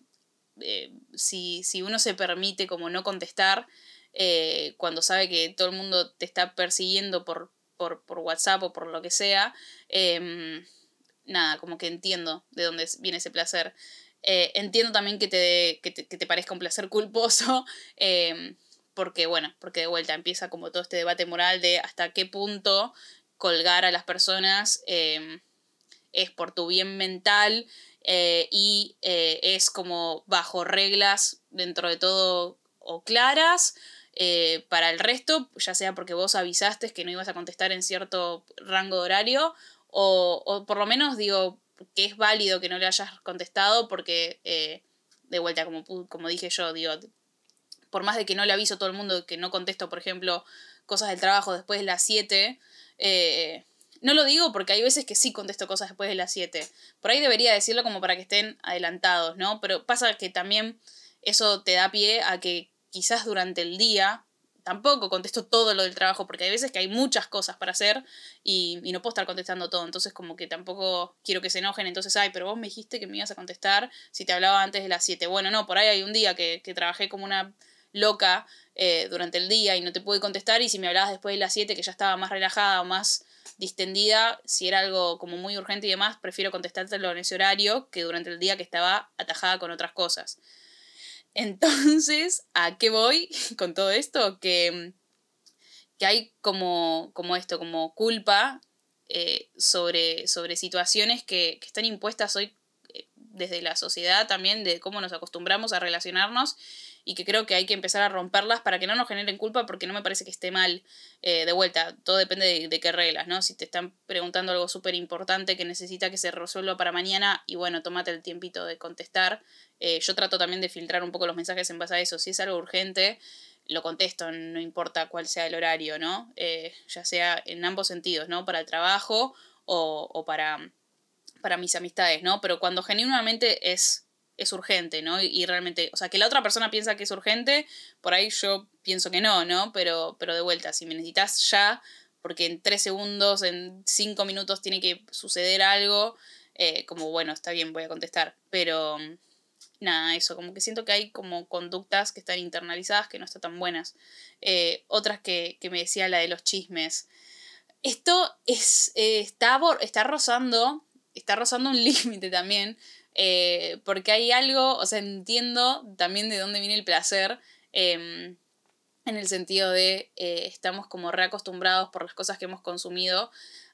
eh, si, uno se permite como no contestar eh, cuando sabe que todo el mundo te está persiguiendo por, por, WhatsApp o por lo que sea, em, nada, como que entiendo de dónde viene ese placer. Eh, entiendo también que te, que te, parezca un placer culposo, em, porque bueno, porque de vuelta empieza como todo este debate moral de hasta qué punto colgar a las personas em, es por tu bien mental eh, y eh, es como bajo reglas dentro de todo o claras. Eh, para el resto, ya sea porque vos avisaste que no ibas a contestar en cierto rango de horario, o, o por lo menos digo que es válido que no le hayas contestado porque, de vuelta, como, como dije yo, digo, por más de que no le aviso a todo el mundo que no contesto, por ejemplo, cosas del trabajo después de las 7, no lo digo porque hay veces que sí contesto cosas después de las 7. Por ahí debería decirlo como para que estén adelantados, ¿no? Pero pasa que también eso te da pie a que quizás durante el día tampoco contesto todo lo del trabajo, porque hay veces que hay muchas cosas para hacer y, no puedo estar contestando todo. Entonces, como que tampoco quiero que se enojen. Entonces, ay, pero vos me dijiste que me ibas a contestar si te hablaba antes de las 7. Bueno, no, por ahí hay un día que, que trabajé como una loca eh, durante el día y no te pude contestar. Y si me hablabas después de las 7, que ya estaba más relajada o más distendida, si era algo como muy urgente y demás, prefiero contestártelo en ese horario que durante el día que estaba atajada con otras cosas. Entonces, ¿a qué voy con todo esto? Que, que hay como, como esto, como culpa eh, sobre, sobre situaciones que, que, están impuestas hoy eh, desde la sociedad también, de cómo nos acostumbramos a relacionarnos y que creo que hay que empezar a romperlas para que no nos generen culpa porque no me parece que esté mal. Eh, de vuelta, todo depende de, qué reglas, ¿no? Si te están preguntando algo súper importante que necesita que se resuelva para mañana y bueno, tómate el tiempito de contestar. yo trato también de filtrar un poco los mensajes en base a eso. Si es algo urgente, lo contesto, no importa cuál sea el horario, ¿no? Eh, ya sea en ambos sentidos, ¿no? Para el trabajo o, para, para mis amistades, ¿no? Pero cuando genuinamente es, es urgente, ¿no? Y, realmente, o sea, que la otra persona piensa que es urgente, por ahí yo pienso que no, ¿no? Pero, pero de vuelta, si me necesitas ya, porque en tres segundos, en cinco minutos tiene que suceder algo, eh, como bueno, está bien, voy a contestar, pero nada, eso, como que siento que hay como conductas que están internalizadas que no están tan buenas. Eh, otras que, me decía la de los chismes. Esto es, eh, está, está rozando, está rozando un límite también, eh, porque hay algo, o sea, entiendo también de dónde viene el placer, em, en el sentido de estamos como reacostumbrados por las cosas que hemos consumido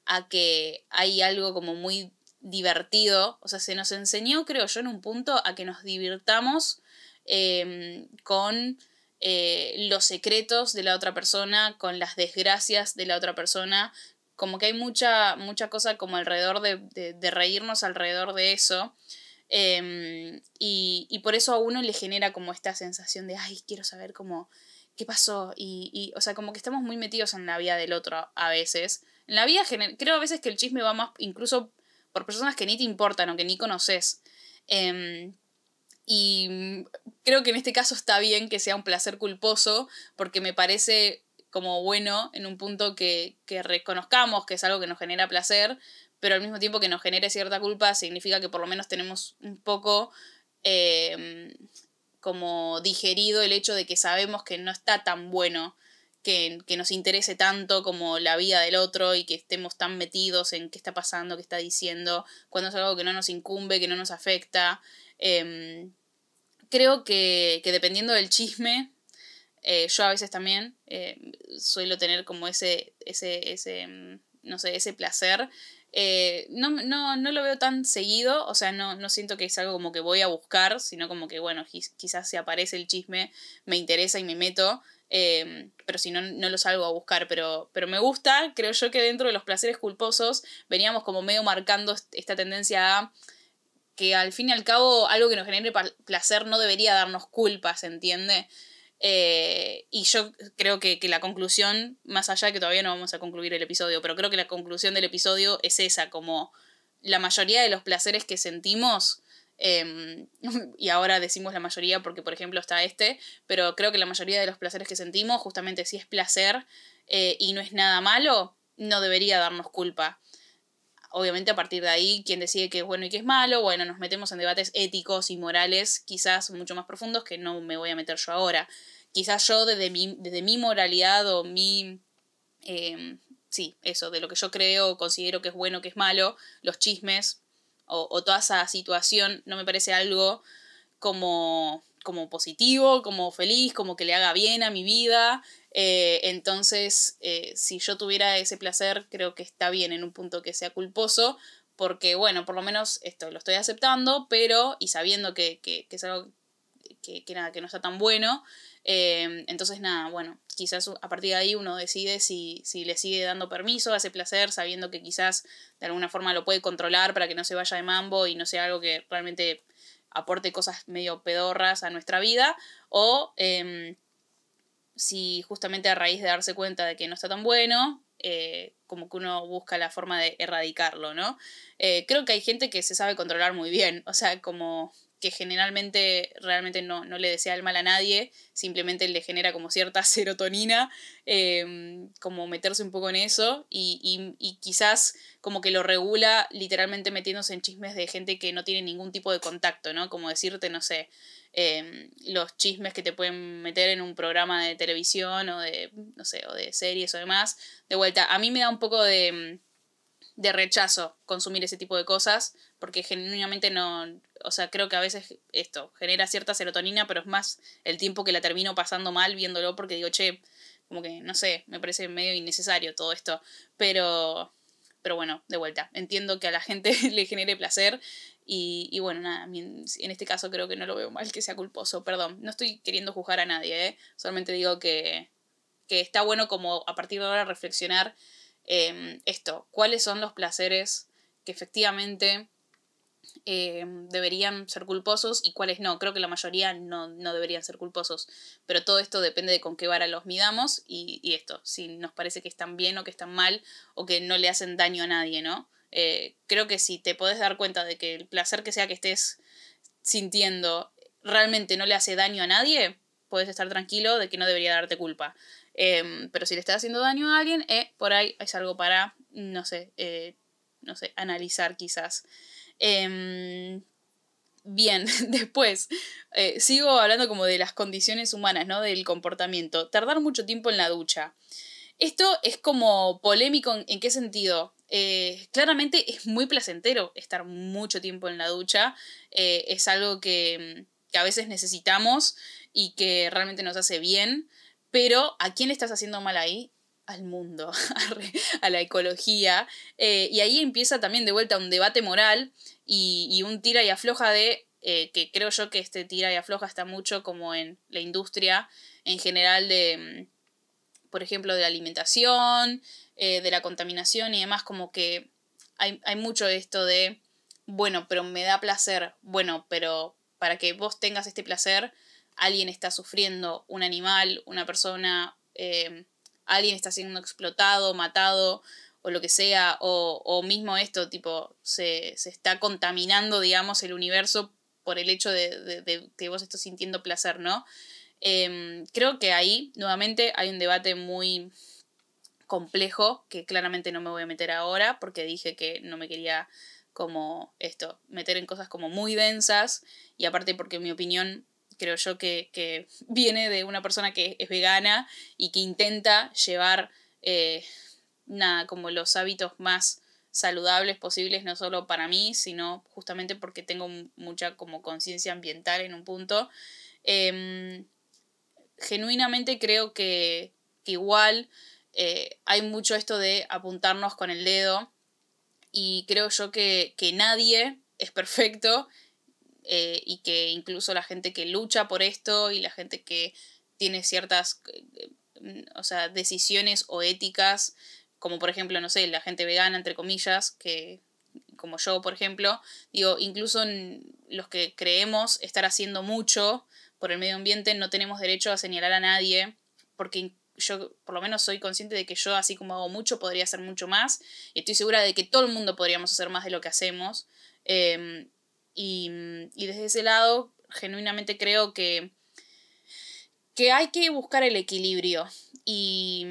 a que hay algo como muy divertido, o sea, se nos enseñó, creo yo, en un punto a que nos divirtamos em, con eh, los secretos de la otra persona, con las desgracias de la otra persona, como que hay mucha, mucha cosa como alrededor de, de, reírnos alrededor de eso. Em, y, y, por eso a uno le genera como esta sensación de, ay, quiero saber cómo, qué pasó. Y, y, o sea, como que estamos muy metidos en la vida del otro a veces. En la vida, creo a veces que el chisme va más, incluso por personas que ni te importan o que ni conoces. Em, y creo que en este caso está bien que sea un placer culposo, porque me parece como bueno en un punto que, reconozcamos que es algo que nos genera placer, pero al mismo tiempo que nos genere cierta culpa significa que por lo menos tenemos un poco em, como digerido el hecho de que sabemos que no está tan bueno que, nos interese tanto como la vida del otro y que estemos tan metidos en qué está pasando, qué está diciendo, cuando es algo que no nos incumbe, que no nos afecta. Em, creo que, dependiendo del chisme, eh, yo a veces también eh, suelo tener como ese, ese, ese, mm, no sé, ese placer. Eh, no, no, no, lo veo tan seguido, o sea, no, no siento que es algo como que voy a buscar, sino como que, bueno, quizás si aparece el chisme, me interesa y me meto, Em, pero si no, no lo salgo a buscar, pero, pero me gusta, creo yo que dentro de los placeres culposos veníamos como medio marcando esta tendencia a que al fin y al cabo algo que nos genere placer no debería darnos culpa, ¿se entiende? Eh, y yo creo que, que, la conclusión, más allá de que todavía no vamos a concluir el episodio, pero creo que la conclusión del episodio es esa, como la mayoría de los placeres que sentimos Em, y ahora decimos la mayoría porque, por ejemplo, está este, pero creo que la mayoría de los placeres que sentimos, justamente si es placer eh, y no es nada malo, no debería darnos culpa. Obviamente a partir de ahí, quien decide que es bueno y que es malo, bueno, nos metemos en debates éticos y morales quizás mucho más profundos que no me voy a meter yo ahora. Quizás yo desde mi, desde mi moralidad o mi... Em, sí, eso, de lo que yo creo, considero que es bueno, que es malo, los chismes, o, toda esa situación no me parece algo como, como positivo, como feliz, como que le haga bien a mi vida. Eh, entonces, eh, si yo tuviera ese placer, creo que está bien en un punto que sea culposo, porque bueno, por lo menos esto lo estoy aceptando, pero y sabiendo que, que, que es algo que, que, nada, que no está tan bueno, eh, entonces, nada, bueno, quizás a partir de ahí uno decide si, si le sigue dando permiso a ese placer, sabiendo que quizás de alguna forma lo puede controlar para que no se vaya de mambo y no sea algo que realmente aporte cosas medio pedorras a nuestra vida, o em, si justamente a raíz de darse cuenta de que no está tan bueno, eh, como que uno busca la forma de erradicarlo, ¿no? Eh, creo que hay gente que se sabe controlar muy bien, o sea, como que generalmente realmente no, le desea el mal a nadie, simplemente le genera como cierta serotonina, em, como meterse un poco en eso y, quizás como que lo regula literalmente metiéndose en chismes de gente que no tiene ningún tipo de contacto, ¿no? Como decirte, no sé, em, los chismes que te pueden meter en un programa de televisión o de, no sé, o de series o demás. De vuelta, a mí me da un poco de de rechazo consumir ese tipo de cosas, porque genuinamente no, o sea, creo que a veces esto genera cierta serotonina, pero es más el tiempo que la termino pasando mal viéndolo porque digo, che, como que, no sé, me parece medio innecesario todo esto, pero, pero bueno, de vuelta, entiendo que a la gente le genere placer y, y bueno, nada, en este caso creo que no lo veo mal que sea culposo, perdón, no estoy queriendo juzgar a nadie, ¿eh? solamente digo que, que está bueno como a partir de ahora reflexionar Em, esto, cuáles son los placeres que efectivamente em, deberían ser culposos y cuáles no. Creo que la mayoría no, deberían ser culposos, pero todo esto depende de con qué vara los midamos y, esto, si nos parece que están bien o que están mal o que no le hacen daño a nadie, ¿no? Eh, creo que si te podés dar cuenta de que el placer que sea que estés sintiendo realmente no le hace daño a nadie, puedes estar tranquilo de que no debería darte culpa. Em, pero si le estás haciendo daño a alguien, eh, por ahí es algo para, no sé, eh, no sé, analizar quizás. Em, bien, después, eh, sigo hablando como de las condiciones humanas, ¿no? Del comportamiento. Tardar mucho tiempo en la ducha. Esto es como polémico en, qué sentido. Claramente es muy placentero estar mucho tiempo en la ducha. es algo que, que, a veces necesitamos y que realmente nos hace bien. Pero ¿a quién le estás haciendo mal ahí? Al mundo, a la ecología. Eh, y ahí empieza también de vuelta un debate moral y, un tira y afloja de, eh, que creo yo que este tira y afloja está mucho como en la industria en general de, mm, por ejemplo, de la alimentación, eh, de la contaminación y demás, como que hay, hay mucho de esto de, bueno, pero me da placer, bueno, pero para que vos tengas este placer, alguien está sufriendo, un animal, una persona, eh, alguien está siendo explotado, matado o lo que sea, o, mismo esto, tipo, se, está contaminando, digamos, el universo por el hecho de, que vos estás sintiendo placer, ¿no? Em, creo que ahí, nuevamente, hay un debate muy complejo, que claramente no me voy a meter ahora, porque dije que no me quería como esto, meter en cosas como muy densas, y aparte porque mi opinión creo yo que, viene de una persona que es vegana y que intenta llevar eh, nada, como los hábitos más saludables posibles, no solo para mí, sino justamente porque tengo mucha como conciencia ambiental en un punto. Em, genuinamente creo que, igual eh, hay mucho esto de apuntarnos con el dedo y creo yo que, que nadie es perfecto eh, y que incluso la gente que lucha por esto y la gente que tiene ciertas eh, o sea, decisiones o éticas, como por ejemplo, no sé, la gente vegana, entre comillas, que como yo, por ejemplo, digo, incluso los que creemos estar haciendo mucho por el medio ambiente, no tenemos derecho a señalar a nadie, porque yo por lo menos soy consciente de que yo, así como hago mucho, podría hacer mucho más, y estoy segura de que todo el mundo podríamos hacer más de lo que hacemos. Em, y, desde ese lado, genuinamente creo que, que hay que buscar el equilibrio. Y,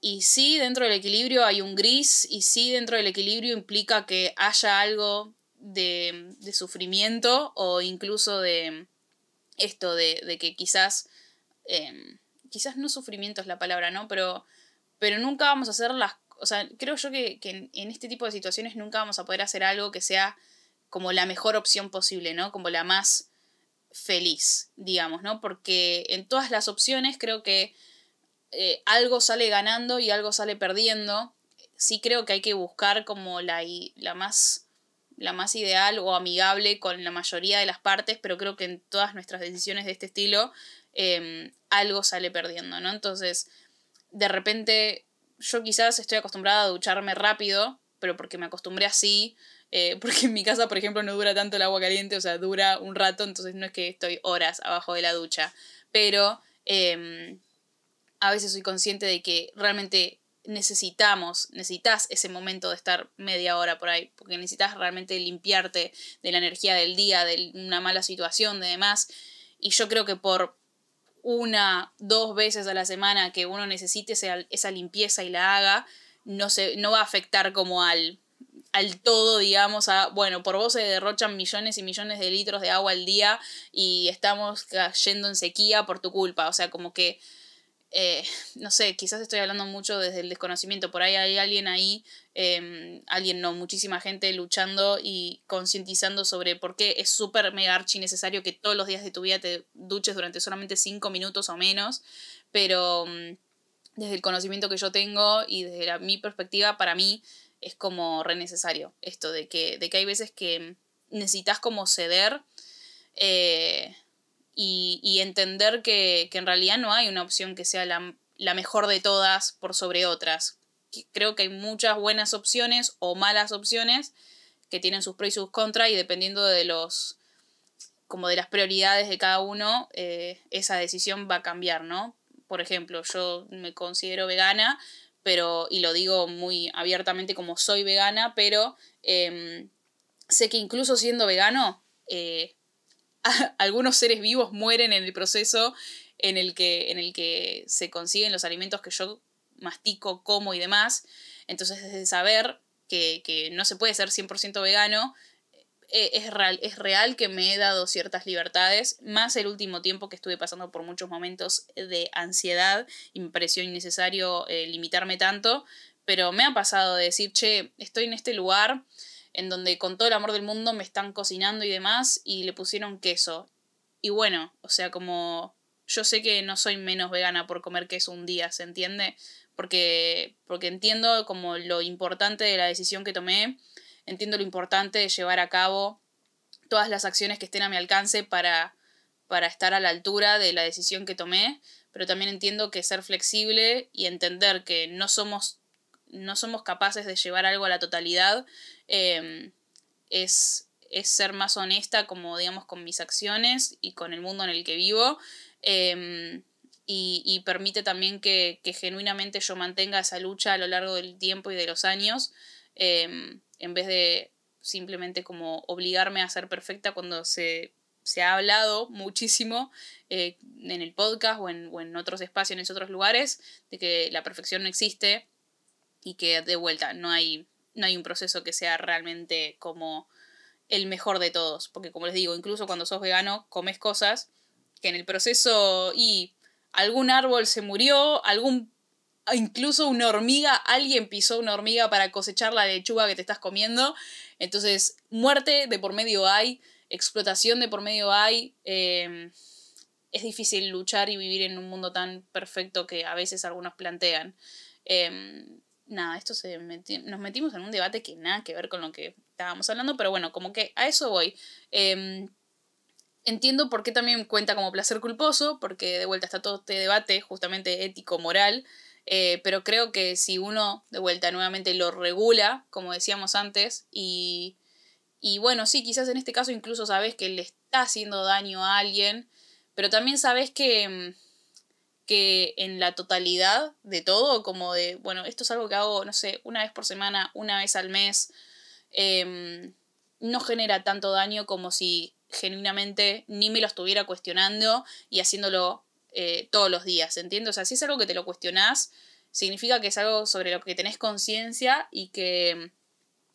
y sí, dentro del equilibrio hay un gris, y sí, dentro del equilibrio implica que haya algo de, sufrimiento o incluso de esto, de, que quizás, em, quizás no sufrimiento es la palabra, ¿no? Pero, pero nunca vamos a hacer las... O sea, creo yo que, que en este tipo de situaciones nunca vamos a poder hacer algo que sea como la mejor opción posible, ¿no? Como la más feliz, digamos, ¿no? Porque en todas las opciones creo que eh, algo sale ganando y algo sale perdiendo. Sí creo que hay que buscar como la, la, más, la más ideal o amigable con la mayoría de las partes, pero creo que en todas nuestras decisiones de este estilo em, algo sale perdiendo, ¿no? Entonces, de repente, yo quizás estoy acostumbrada a ducharme rápido, pero porque me acostumbré así, eh, porque en mi casa, por ejemplo, no dura tanto el agua caliente, o sea, dura un rato, entonces no es que estoy horas abajo de la ducha, pero em, a veces soy consciente de que realmente necesitamos, necesitas ese momento de estar media hora por ahí, porque necesitas realmente limpiarte de la energía del día, de una mala situación, de demás, y yo creo que por una, dos veces a la semana que uno necesite esa, esa limpieza y la haga, no, se, no va a afectar como al al todo, digamos, a, bueno, por vos se derrochan millones y millones de litros de agua al día y estamos cayendo en sequía por tu culpa. O sea, como que eh, no sé, quizás estoy hablando mucho desde el desconocimiento, por ahí hay alguien ahí, em, alguien no, muchísima gente luchando y concientizando sobre por qué es súper mega archi necesario que todos los días de tu vida te duches durante solamente 5 minutos o menos, pero mm, desde el conocimiento que yo tengo y desde mi perspectiva, para mí es como re necesario esto de que, de que hay veces que necesitas como ceder. Eh, y, entender que, en realidad no hay una opción que sea la, mejor de todas por sobre otras. Creo que hay muchas buenas opciones o malas opciones que tienen sus pros y sus contras y dependiendo de los como de las prioridades de cada uno, eh, esa decisión va a cambiar, ¿no? Por ejemplo, yo me considero vegana, pero, y lo digo muy abiertamente como soy vegana, pero em, sé que incluso siendo vegano, eh, algunos seres vivos mueren en el proceso en el que, en el que se consiguen los alimentos que yo mastico, como y demás. Entonces, desde saber que, no se puede ser 100% vegano, eh, es real, es real que me he dado ciertas libertades, más el último tiempo que estuve pasando por muchos momentos de ansiedad y me pareció innecesario eh, limitarme tanto, pero me ha pasado de decir, che, estoy en este lugar, en donde con todo el amor del mundo me están cocinando y demás y le pusieron queso. Y bueno, o sea, como yo sé que no soy menos vegana por comer queso un día, ¿se entiende? Porque, porque entiendo como lo importante de la decisión que tomé, entiendo lo importante de llevar a cabo todas las acciones que estén a mi alcance para, para estar a la altura de la decisión que tomé, pero también entiendo que ser flexible y entender que no somos no somos capaces de llevar algo a la totalidad, em, es, es, ser más honesta, como digamos, con mis acciones y con el mundo en el que vivo. Em, y, permite también que, genuinamente yo mantenga esa lucha a lo largo del tiempo y de los años, em, en vez de simplemente como obligarme a ser perfecta cuando se, se ha hablado muchísimo eh, en el podcast o en, o en otros espacios, en otros lugares, de que la perfección no existe y que de vuelta no hay, no hay un proceso que sea realmente como el mejor de todos, porque como les digo, incluso cuando sos vegano comes cosas que en el proceso y algún árbol se murió, algún incluso una hormiga, alguien pisó una hormiga para cosechar la lechuga que te estás comiendo, entonces muerte de por medio hay, explotación de por medio hay, em, es difícil luchar y vivir en un mundo tan perfecto que a veces algunos plantean. Em, nada, esto se nos metimos en un debate que nada que ver con lo que estábamos hablando, pero bueno, como que a eso voy. Em, entiendo por qué también cuenta como placer culposo, porque de vuelta está todo este debate justamente ético-moral, eh, pero creo que si uno de vuelta nuevamente lo regula, como decíamos antes, y, y bueno, sí, quizás en este caso incluso sabes que le está haciendo daño a alguien, pero también sabes que em, que en la totalidad de todo, como de, bueno, esto es algo que hago, no sé, una vez por semana, una vez al mes, em, no genera tanto daño como si genuinamente ni me lo estuviera cuestionando y haciéndolo eh, todos los días, ¿entiendes? O sea, si es algo que te lo cuestionás, significa que es algo sobre lo que tenés conciencia y que,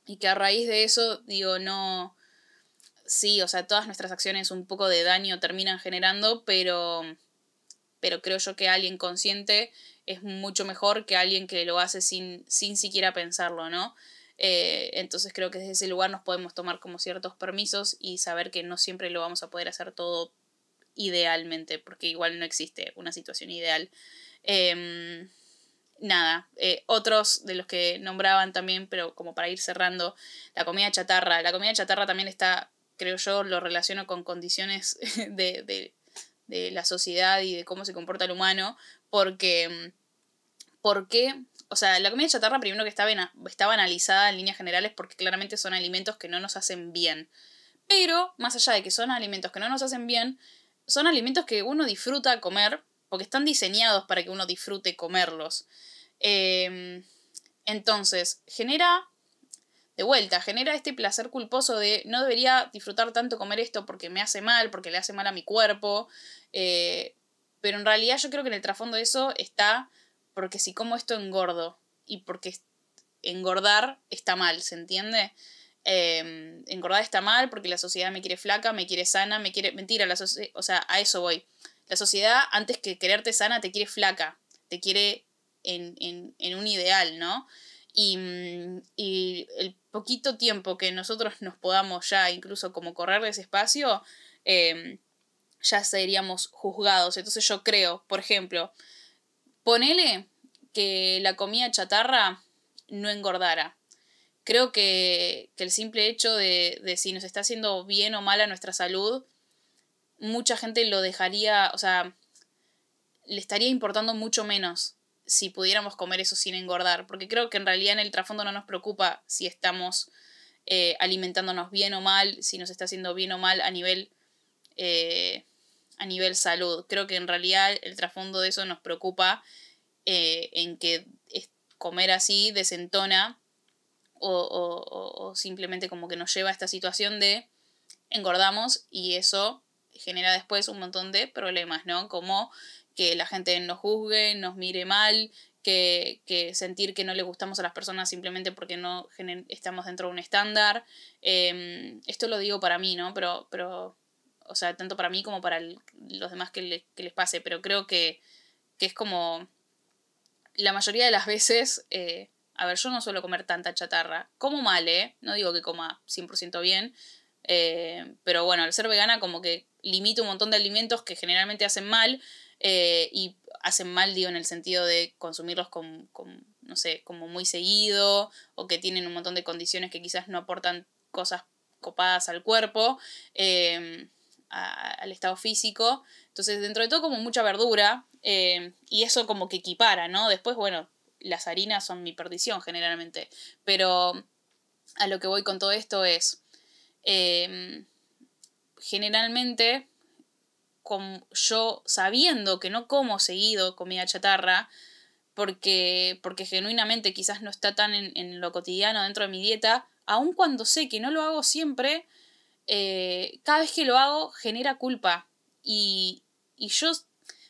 y que a raíz de eso, digo, no... Sí, o sea, todas nuestras acciones un poco de daño terminan generando, pero pero creo yo que alguien consciente es mucho mejor que alguien que lo hace sin, sin siquiera pensarlo, ¿no? Eh, entonces creo que desde ese lugar nos podemos tomar como ciertos permisos y saber que no siempre lo vamos a poder hacer todo idealmente, porque igual no existe una situación ideal. Em, nada, eh, otros de los que nombraban también, pero como para ir cerrando, la comida chatarra. La comida chatarra también está, creo yo, lo relaciono con condiciones de de la sociedad y de cómo se comporta el humano, porque, porque o sea, la comida chatarra primero que estaba, estaba analizada en líneas generales porque claramente son alimentos que no nos hacen bien. Pero, más allá de que son alimentos que no nos hacen bien, son alimentos que uno disfruta comer porque están diseñados para que uno disfrute comerlos. Em, entonces, genera de vuelta, genera este placer culposo de no debería disfrutar tanto comer esto porque me hace mal, porque le hace mal a mi cuerpo. Eh, pero en realidad yo creo que en el trasfondo de eso está porque si como esto engordo y porque engordar está mal, ¿se entiende? Em, engordar está mal porque la sociedad me quiere flaca, me quiere sana, me quiere... Mentira, la o sea, a eso voy. La sociedad, antes que quererte sana, te quiere flaca. te quiere en, en, un ideal, ¿no? Y, y, el poquito tiempo que nosotros nos podamos ya incluso como correr de ese espacio, em, ya seríamos juzgados. Entonces yo creo, por ejemplo, ponele que la comida chatarra no engordara. Creo que, el simple hecho de, de, si nos está haciendo bien o mal a nuestra salud, mucha gente lo dejaría, o sea, le estaría importando mucho menos si pudiéramos comer eso sin engordar, porque creo que en realidad en el trasfondo no nos preocupa si estamos eh, alimentándonos bien o mal, si nos está haciendo bien o mal a nivel, eh, a nivel salud. Creo que en realidad el trasfondo de eso nos preocupa eh, en que comer así desentona o, simplemente como que nos lleva a esta situación de engordamos y eso genera después un montón de problemas, ¿no? Como que la gente nos juzgue, nos mire mal, que, sentir que no le gustamos a las personas simplemente porque no estamos dentro de un estándar. Em, esto lo digo para mí, ¿no? Pero, pero o sea, tanto para mí como para los demás que, les pase, pero creo que, que, es como la mayoría de las veces eh, a ver, yo no suelo comer tanta chatarra. Como mal, ¿eh? No digo que coma 100% bien. Eh, pero bueno, al ser vegana como que limito un montón de alimentos que generalmente hacen mal. Eh, y hacen mal, digo, en el sentido de consumirlos con, no sé, como muy seguido. O que tienen un montón de condiciones que quizás no aportan cosas copadas al cuerpo. Eh, al estado físico. Entonces, dentro de todo, como mucha verdura. y eso como que equipara, ¿no? Después, bueno, las harinas son mi perdición generalmente. Pero a lo que voy con todo esto es, generalmente, yo sabiendo que no como seguido comida chatarra, porque, porque genuinamente quizás no está tan en, lo cotidiano dentro de mi dieta, aun cuando sé que no lo hago siempre, eh, cada vez que lo hago genera culpa. Y, y yo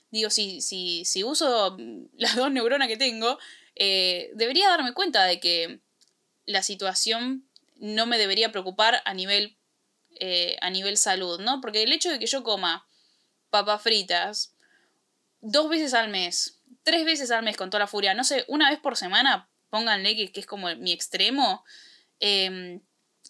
digo, si, si, si uso las dos neuronas que tengo, eh, debería darme cuenta de que la situación no me debería preocupar a nivel, eh, a nivel salud, ¿no? Porque el hecho de que yo coma papas fritas dos veces al mes, tres veces al mes con toda la furia, no sé, una vez por semana, pónganle que, que es como mi extremo, eh,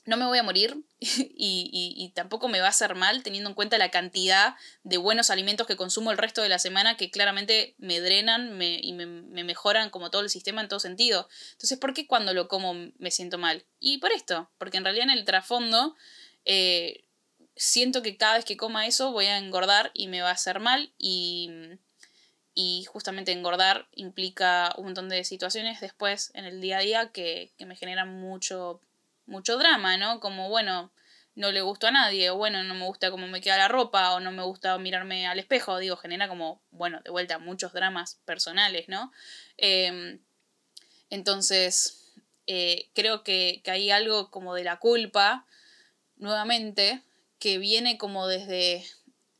no me voy a morir y, tampoco me va a hacer mal teniendo en cuenta la cantidad de buenos alimentos que consumo el resto de la semana que claramente me drenan y me, mejoran como todo el sistema en todo sentido. Entonces, ¿por qué cuando lo como me siento mal? Y por esto, porque en realidad en el trasfondo eh, siento que cada vez que coma eso voy a engordar y me va a hacer mal y, y justamente engordar implica un montón de situaciones después en el día a día que, que me generan mucho mucho drama, ¿no? Como, bueno, no le gustó a nadie, o bueno, no me gusta cómo me queda la ropa, o no me gusta mirarme al espejo, digo, genera como, bueno, de vuelta, muchos dramas personales, ¿no? Em, entonces, eh, creo que, que, hay algo como de la culpa, nuevamente, que viene como desde,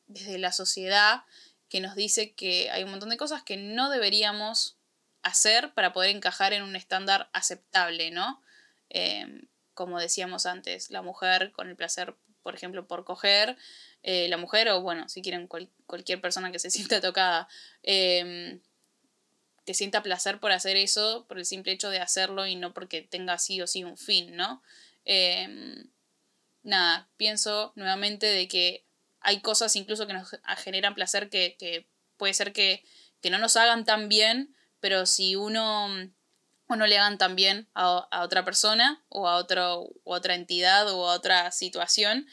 desde la sociedad, que nos dice que hay un montón de cosas que no deberíamos hacer para poder encajar en un estándar aceptable, ¿no? Em, como decíamos antes, la mujer con el placer, por ejemplo, por coger, eh, la mujer o, bueno, si quieren cualquier persona que se sienta tocada, em, que sienta placer por hacer eso, por el simple hecho de hacerlo y no porque tenga sí o sí un fin, ¿no? Nada, pienso nuevamente de que hay cosas incluso que nos generan placer que, que puede ser que, que no nos hagan tan bien, pero si uno o no le hagan también a, a otra persona o a otro, otra entidad o a otra situación,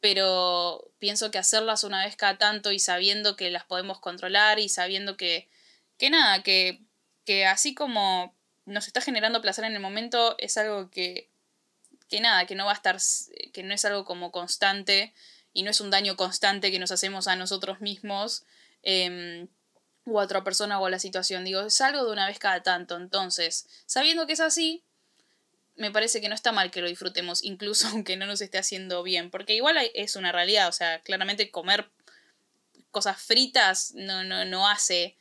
pero pienso que hacerlas una vez cada tanto y sabiendo que las podemos controlar y sabiendo que, que nada, que, que así como nos está generando placer en el momento, es algo que, que nada, que no va a estar, que no es algo como constante y no es un daño constante que nos hacemos a nosotros mismos. Em, o a otra persona o a la situación. Digo, es algo de una vez cada tanto. Entonces, sabiendo que es así, me parece que no está mal que lo disfrutemos, incluso aunque no nos esté haciendo bien. Porque igual es una realidad. O sea, claramente comer cosas fritas no, no, no hace.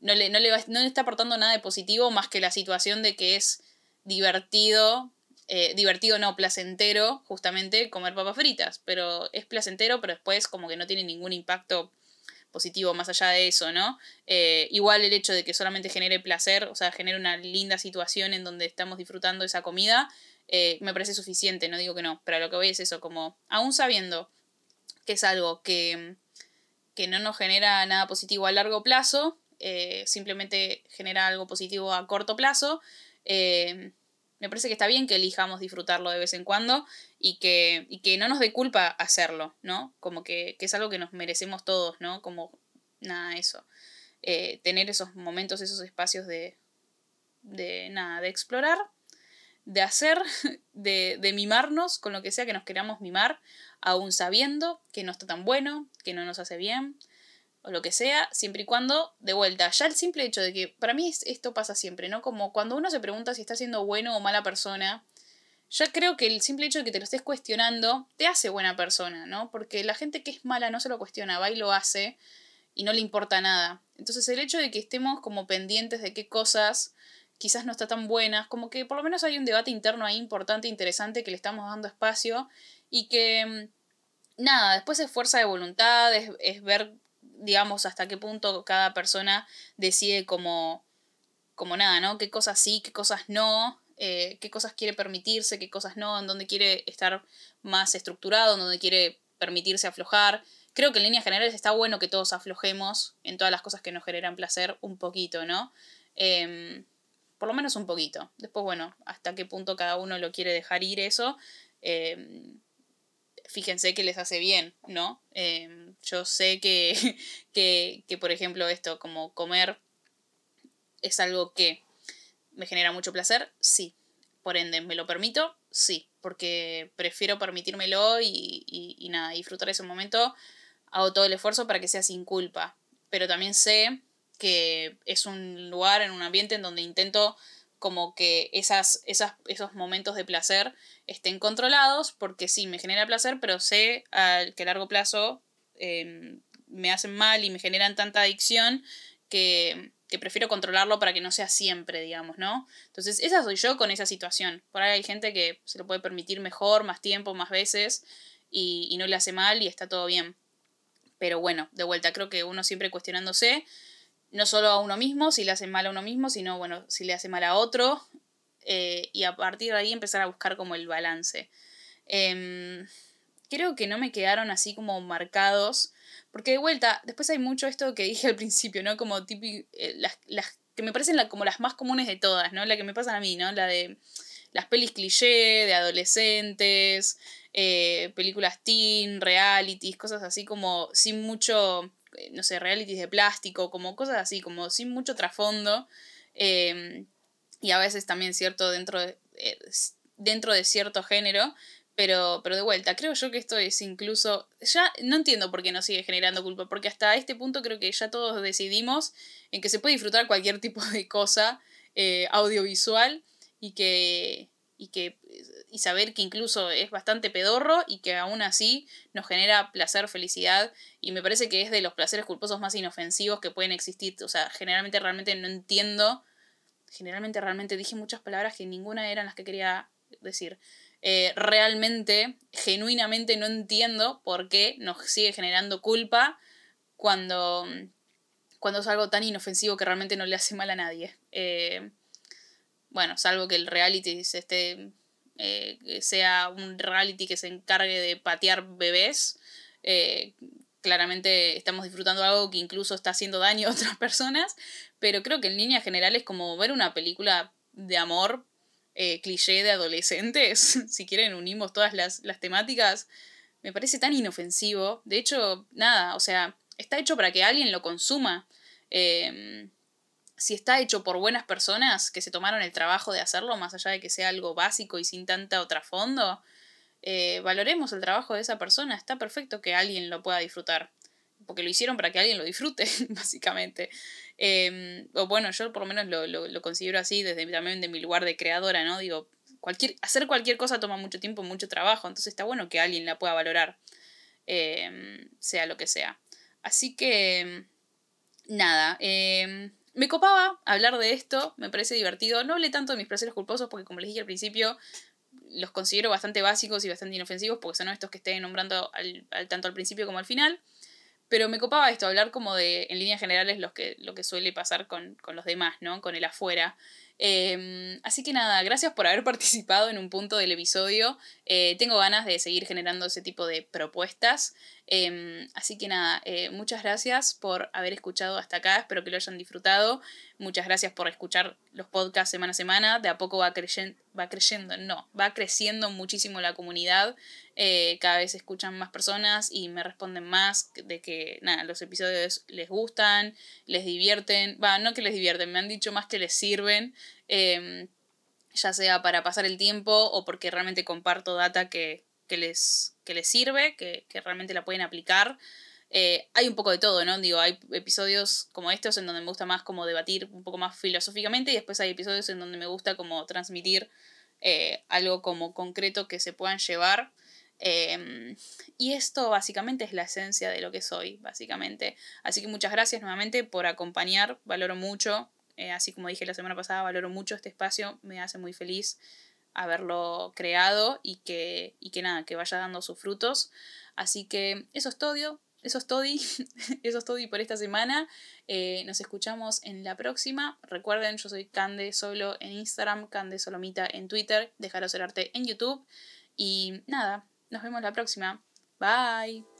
No le, no, le no le está aportando nada de positivo más que la situación de que es divertido. Eh, divertido no, placentero, justamente comer papas fritas. Pero es placentero, pero después como que no tiene ningún impacto positivo más allá de eso, ¿no? Eh, igual el hecho de que solamente genere placer, o sea, genere una linda situación en donde estamos disfrutando esa comida, eh, me parece suficiente, no digo que no, pero lo que voy es eso, como aún sabiendo que es algo que, que no nos genera nada positivo a largo plazo, eh, simplemente genera algo positivo a corto plazo, me parece que está bien que elijamos disfrutarlo de vez en cuando y que, que no nos dé culpa hacerlo, ¿no? Como que, es algo que nos merecemos todos, ¿no? Como nada, eso. Eh, tener esos momentos, esos espacios de, de nada, de explorar, de hacer, de, de mimarnos con lo que sea que nos queramos mimar, aún sabiendo que no está tan bueno, que no nos hace bien, o lo que sea, siempre y cuando, de vuelta, ya el simple hecho de que, para mí esto pasa siempre, ¿no? Como cuando uno se pregunta si está siendo bueno o mala persona, ya creo que el simple hecho de que te lo estés cuestionando te hace buena persona, ¿no? Porque la gente que es mala no se lo cuestiona, va y lo hace y no le importa nada. Entonces el hecho de que estemos como pendientes de qué cosas quizás no está tan buenas, como que por lo menos hay un debate interno ahí importante, interesante, que le estamos dando espacio y que, mm, nada, después es fuerza de voluntad, es, es ver digamos, hasta qué punto cada persona decide como, como nada, ¿no? Qué cosas sí, qué cosas no, eh, qué cosas quiere permitirse, qué cosas no, en dónde quiere estar más estructurado, en dónde quiere permitirse aflojar. Creo que en líneas generales está bueno que todos aflojemos en todas las cosas que nos generan placer un poquito, ¿no? Em, por lo menos un poquito. Después, bueno, hasta qué punto cada uno lo quiere dejar ir eso. Em, fíjense que les hace bien, ¿no? Em, yo sé que, que, que, por ejemplo, esto, como comer, es algo que me genera mucho placer, sí. Por ende, ¿me lo permito? Sí, porque prefiero permitírmelo y, y, y nada, disfrutar ese momento. Hago todo el esfuerzo para que sea sin culpa. Pero también sé que es un lugar, en un ambiente en donde intento como que esas, esas, esos momentos de placer estén controlados, porque sí, me genera placer, pero sé que a largo plazo em, me hacen mal y me generan tanta adicción que, que, prefiero controlarlo para que no sea siempre, digamos, ¿no? Entonces, esa soy yo con esa situación. Por ahí hay gente que se lo puede permitir mejor, más tiempo, más veces, y, y no le hace mal y está todo bien. Pero bueno, de vuelta, creo que uno siempre cuestionándose no solo a uno mismo, si le hace mal a uno mismo, sino, bueno, si le hace mal a otro, eh, y a partir de ahí empezar a buscar como el balance. Em, creo que no me quedaron así como marcados, porque de vuelta, después hay mucho esto que dije al principio, ¿no? Como típico, eh, las, las, que me parecen como las más comunes de todas, ¿no? La que me pasan a mí, ¿no? La de las pelis cliché, de adolescentes, eh, películas teen, realities, cosas así como sin mucho eh, no sé, realities de plástico, como cosas así, como sin mucho trasfondo. Y a veces también cierto dentro de, dentro de cierto género. Pero, pero de vuelta, creo yo que esto es incluso. Ya no entiendo por qué nos sigue generando culpa, porque hasta este punto creo que ya todos decidimos en que se puede disfrutar cualquier tipo de cosa eh, audiovisual y que, y que y saber que incluso es bastante pedorro y que aún así nos genera placer, felicidad y me parece que es de los placeres culposos más inofensivos que pueden existir. O sea, generalmente realmente no entiendo, generalmente realmente dije muchas palabras que ninguna eran las que quería decir. Eh, realmente, genuinamente no entiendo por qué nos sigue generando culpa cuando, cuando es algo tan inofensivo que realmente no le hace mal a nadie. Eh, bueno, salvo que el reality esté eh, sea un reality que se encargue de patear bebés. Claramente estamos disfrutando algo que incluso está haciendo daño a otras personas, pero creo que en línea general es como ver una película de amor eh, cliché de adolescentes, si quieren unimos todas las, las temáticas, me parece tan inofensivo. De hecho, nada, o sea, está hecho para que alguien lo consuma. Eh, si está hecho por buenas personas que se tomaron el trabajo de hacerlo, más allá de que sea algo básico y sin tanta trasfondo, eh, valoremos el trabajo de esa persona. Está perfecto que alguien lo pueda disfrutar. Porque lo hicieron para que alguien lo disfrute, básicamente. Em, o bueno, yo por lo menos lo, lo, lo, considero así desde también de mi lugar de creadora, ¿no? Digo, cualquier, hacer cualquier cosa toma mucho tiempo, mucho trabajo, entonces está bueno que alguien la pueda valorar, em, sea lo que sea. Así que, nada, eh, me copaba hablar de esto, me parece divertido. No hablé tanto de mis placeres culposos porque, como les dije al principio, los considero bastante básicos y bastante inofensivos porque son estos que estoy nombrando al, tanto al principio como al final. Pero me copaba esto, hablar como de, en líneas generales, lo que, lo que suele pasar con, con los demás, ¿no? Con el afuera. Em, así que nada, gracias por haber participado en un punto del episodio. Eh, tengo ganas de seguir generando ese tipo de propuestas. Em, así que nada, eh, muchas gracias por haber escuchado hasta acá. Espero que lo hayan disfrutado. Muchas gracias por escuchar los podcasts semana a semana. De a poco va, creyendo, va creyendo, no, va creciendo muchísimo la comunidad. Eh, cada vez escuchan más personas y me responden más de que nada, los episodios les gustan, les divierten. Va, no que les divierten, me han dicho más que les sirven. Em, ya sea para pasar el tiempo o porque realmente comparto data que, les, que les sirve, que, que realmente la pueden aplicar. Eh, hay un poco de todo, ¿no? Digo, hay episodios como estos en donde me gusta más como debatir un poco más filosóficamente y después hay episodios en donde me gusta como transmitir eh, algo como concreto que se puedan llevar. Em, y esto básicamente es la esencia de lo que soy, básicamente. Así que muchas gracias nuevamente por acompañar, valoro mucho, eh, así como dije la semana pasada, valoro mucho este espacio, me hace muy feliz haberlo creado y que, y que nada, que vaya dando sus frutos. Así que eso es todo, eso es todo, eso es todo por esta semana. Eh, nos escuchamos en la próxima. Recuerden, yo soy Cande Solo en Instagram, Cande Solomita en Twitter, dejaros el arte en YouTube. Y nada, nos vemos la próxima. Bye.